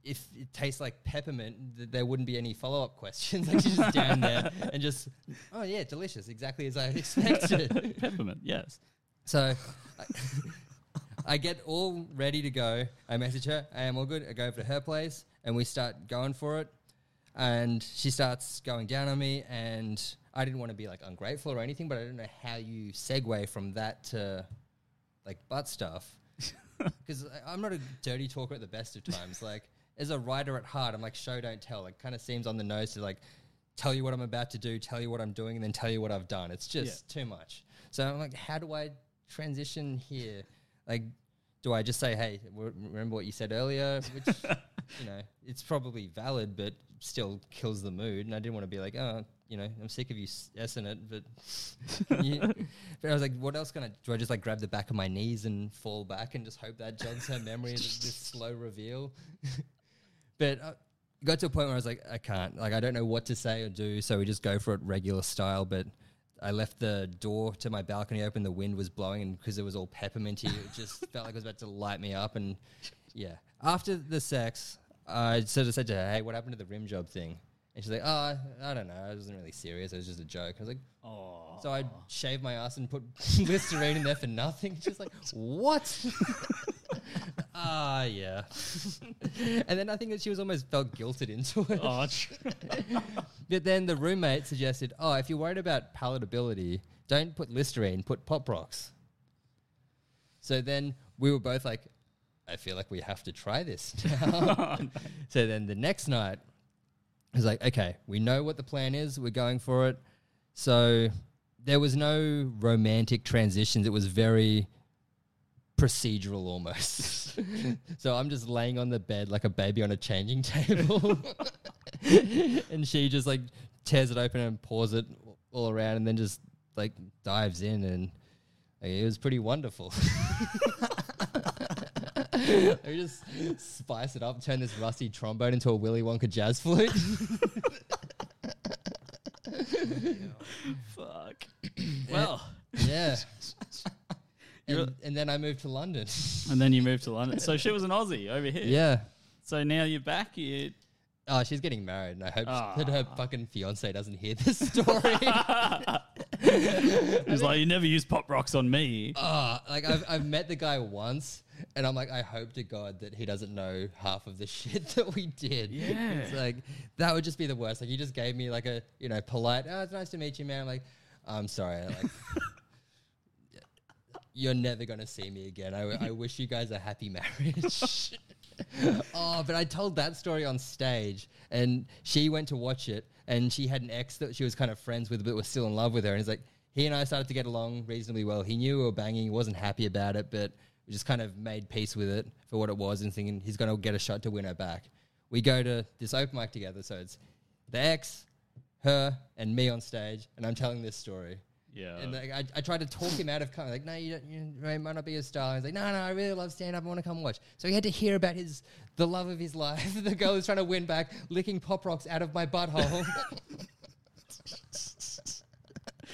if it tastes like peppermint, that there wouldn't be any follow up questions. Like she's just down there and just, oh yeah, delicious, exactly as I expected. Peppermint, yes. so I, I get all ready to go. I message her, I am all good. I go over to her place and we start going for it. And she starts going down on me, and I didn't want to be like ungrateful or anything, but I don't know how you segue from that to like butt stuff because I'm not a dirty talker at the best of times. Like as a writer at heart, I'm like show don't tell. It kind of seems on the nose to like tell you what I'm about to do, tell you what I'm doing, and then tell you what I've done. It's just too much. So I'm like, how do I transition here? Like, do I just say, hey, w- remember what you said earlier? Which you know, it's probably valid, but still kills the mood. And I didn't want to be like, oh, you know, I'm sick of you s***ing it, but you, but I was like, what else can I do? I just like grab the back of my knees and fall back and just hope that jogs her memory this slow reveal. But uh, it got to a point where I was like, I can't, like, I don't know what to say or do, so we just go for it regular style. But I left the door to my balcony open. The wind was blowing, and because it was all pepperminty, it just felt like it was about to light me up. And yeah, after the sex, I sort of said to her, "Hey, what happened to the rim job thing?" And she's like, "Oh, I don't know. It wasn't really serious. It was just a joke." I was like, Oh. so I shaved my ass and put Listerine in there for nothing. She's like, what? Ah, yeah. and then I think that she was almost felt guilted into it. Oh, But then the roommate suggested, "Oh, if you're worried about palatability, don't put Listerine, put Pop Rocks." So then we were both like, "I feel like we have to try this." now." so then the next night, Was like, "Okay, we know what the plan is. We're going for it." So there was no romantic transitions. It was very procedural almost. so I'm just laying on the bed like a baby on a changing table. and she just like tears it open and pours it all around and then just like dives in and like, it was pretty wonderful. we just spice it up, turn this rusty trombone into a Willy Wonka jazz flute. fuck. well, yeah. And, and then I moved to London. and then you moved to London. So she was an Aussie over here. yeah. So now you're back. You Oh, she's getting married, and I hope Ah. that her fucking fiance doesn't hear this story. He's like, you never use pop rocks on me. Ah, like I've, I've met the guy once, and I'm like, I hope to God that he doesn't know half of the shit that we did. Yeah. it's like that would just be the worst. Like he just gave me like a you know polite, oh, it's nice to meet you, man. I'm like, I'm sorry, like. You're never gonna see me again. I, I wish you guys a happy marriage. oh, but I told that story on stage, and she went to watch it, and she had an ex that she was kind of friends with, but was still in love with her. And it's like he and I started to get along reasonably well. He knew we were banging, he wasn't happy about it, but we just kind of made peace with it for what it was, and thinking he's gonna get a shot to win her back. We go to this open mic together, so it's the ex, her, and me on stage, and I'm telling this story. Yeah. And like, I, I tried to talk him out of coming. Like, no, you, don't, you might not be a star. He's like, no, no, I really love stand up. I want to come watch. So he had to hear about his the love of his life. the girl who's trying to win back, licking pop rocks out of my butthole.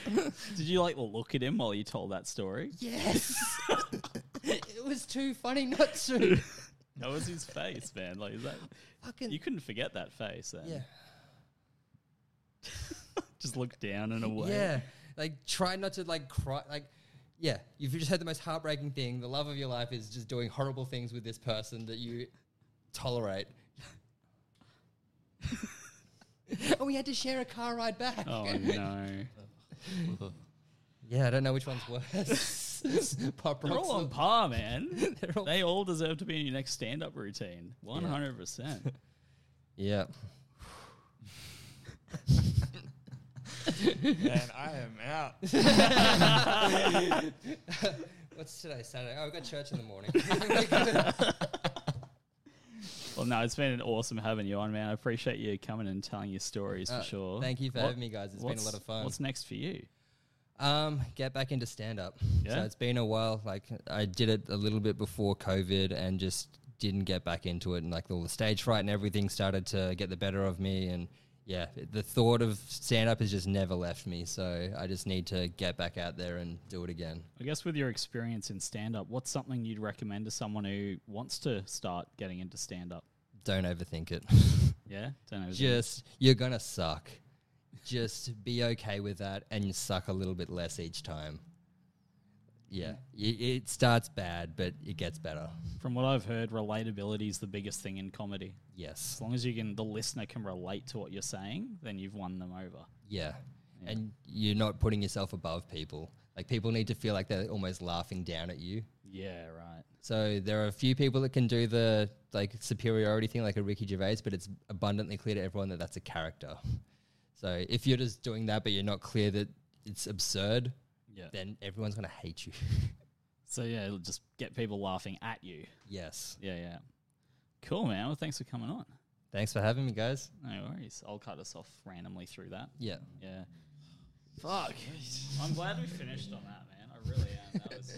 Did you like look at him while you told that story? yes, was too funny not to. That was his face, man. Like, is that Fucking you couldn't forget that face? Then. yeah, Just look down and away. yeah. Like, try not to like cry. Like, yeah, you've just had the most heartbreaking thing. The love of your life is just doing horrible things with this person that you tolerate. and oh, we had to share a car ride back. Oh no. Yeah, I don't know which one's worse. Pop They're all on or- par, man. They're all- They all deserve to be in your next stand-up routine. One hundred percent. yeah. and I am out. What's today? Saturday. Oh, I've got church in the morning. Well, no, it's been awesome having you on, man. I appreciate you coming and telling your stories Uh, for sure. Thank you for What- having me, guys. It's been a what's- lot of fun. What's next for you? Um, get back into stand up. Yeah? So it's been a while. Like I did it a little bit before COVID and just didn't get back into it. And like all the stage fright and everything started to get the better of me. And yeah, the thought of stand up has just never left me. So I just need to get back out there and do it again. I guess with your experience in stand-up, what's something you'd recommend to someone who wants to start getting into stand-up? Don't overthink it. Yeah, don't know. just you're gonna suck. Just be okay with that and suck a little bit less each time. Yeah, y- it starts bad, but it gets better. From what I've heard, relatability is the biggest thing in comedy. Yes. As long as you can, the listener can relate to what you're saying, then you've won them over. Yeah. And you're not putting yourself above people. Like people need to feel like they're almost laughing down at you. Yeah, right. So there are a few people that can do the like superiority thing, like a Ricky Gervais, but it's abundantly clear to everyone that that's a character. So if you're just doing that, but you're not clear that it's absurd, Yeah. then everyone's gonna hate you. So yeah, it'll just get people laughing at you. yes. Yeah, yeah. Cool, man. Well, thanks for coming on. Thanks for having me, guys. No worries. I'll cut us off randomly through that. Yeah. Yeah. Fuck. I'm glad we finished on that, man. I really am. That was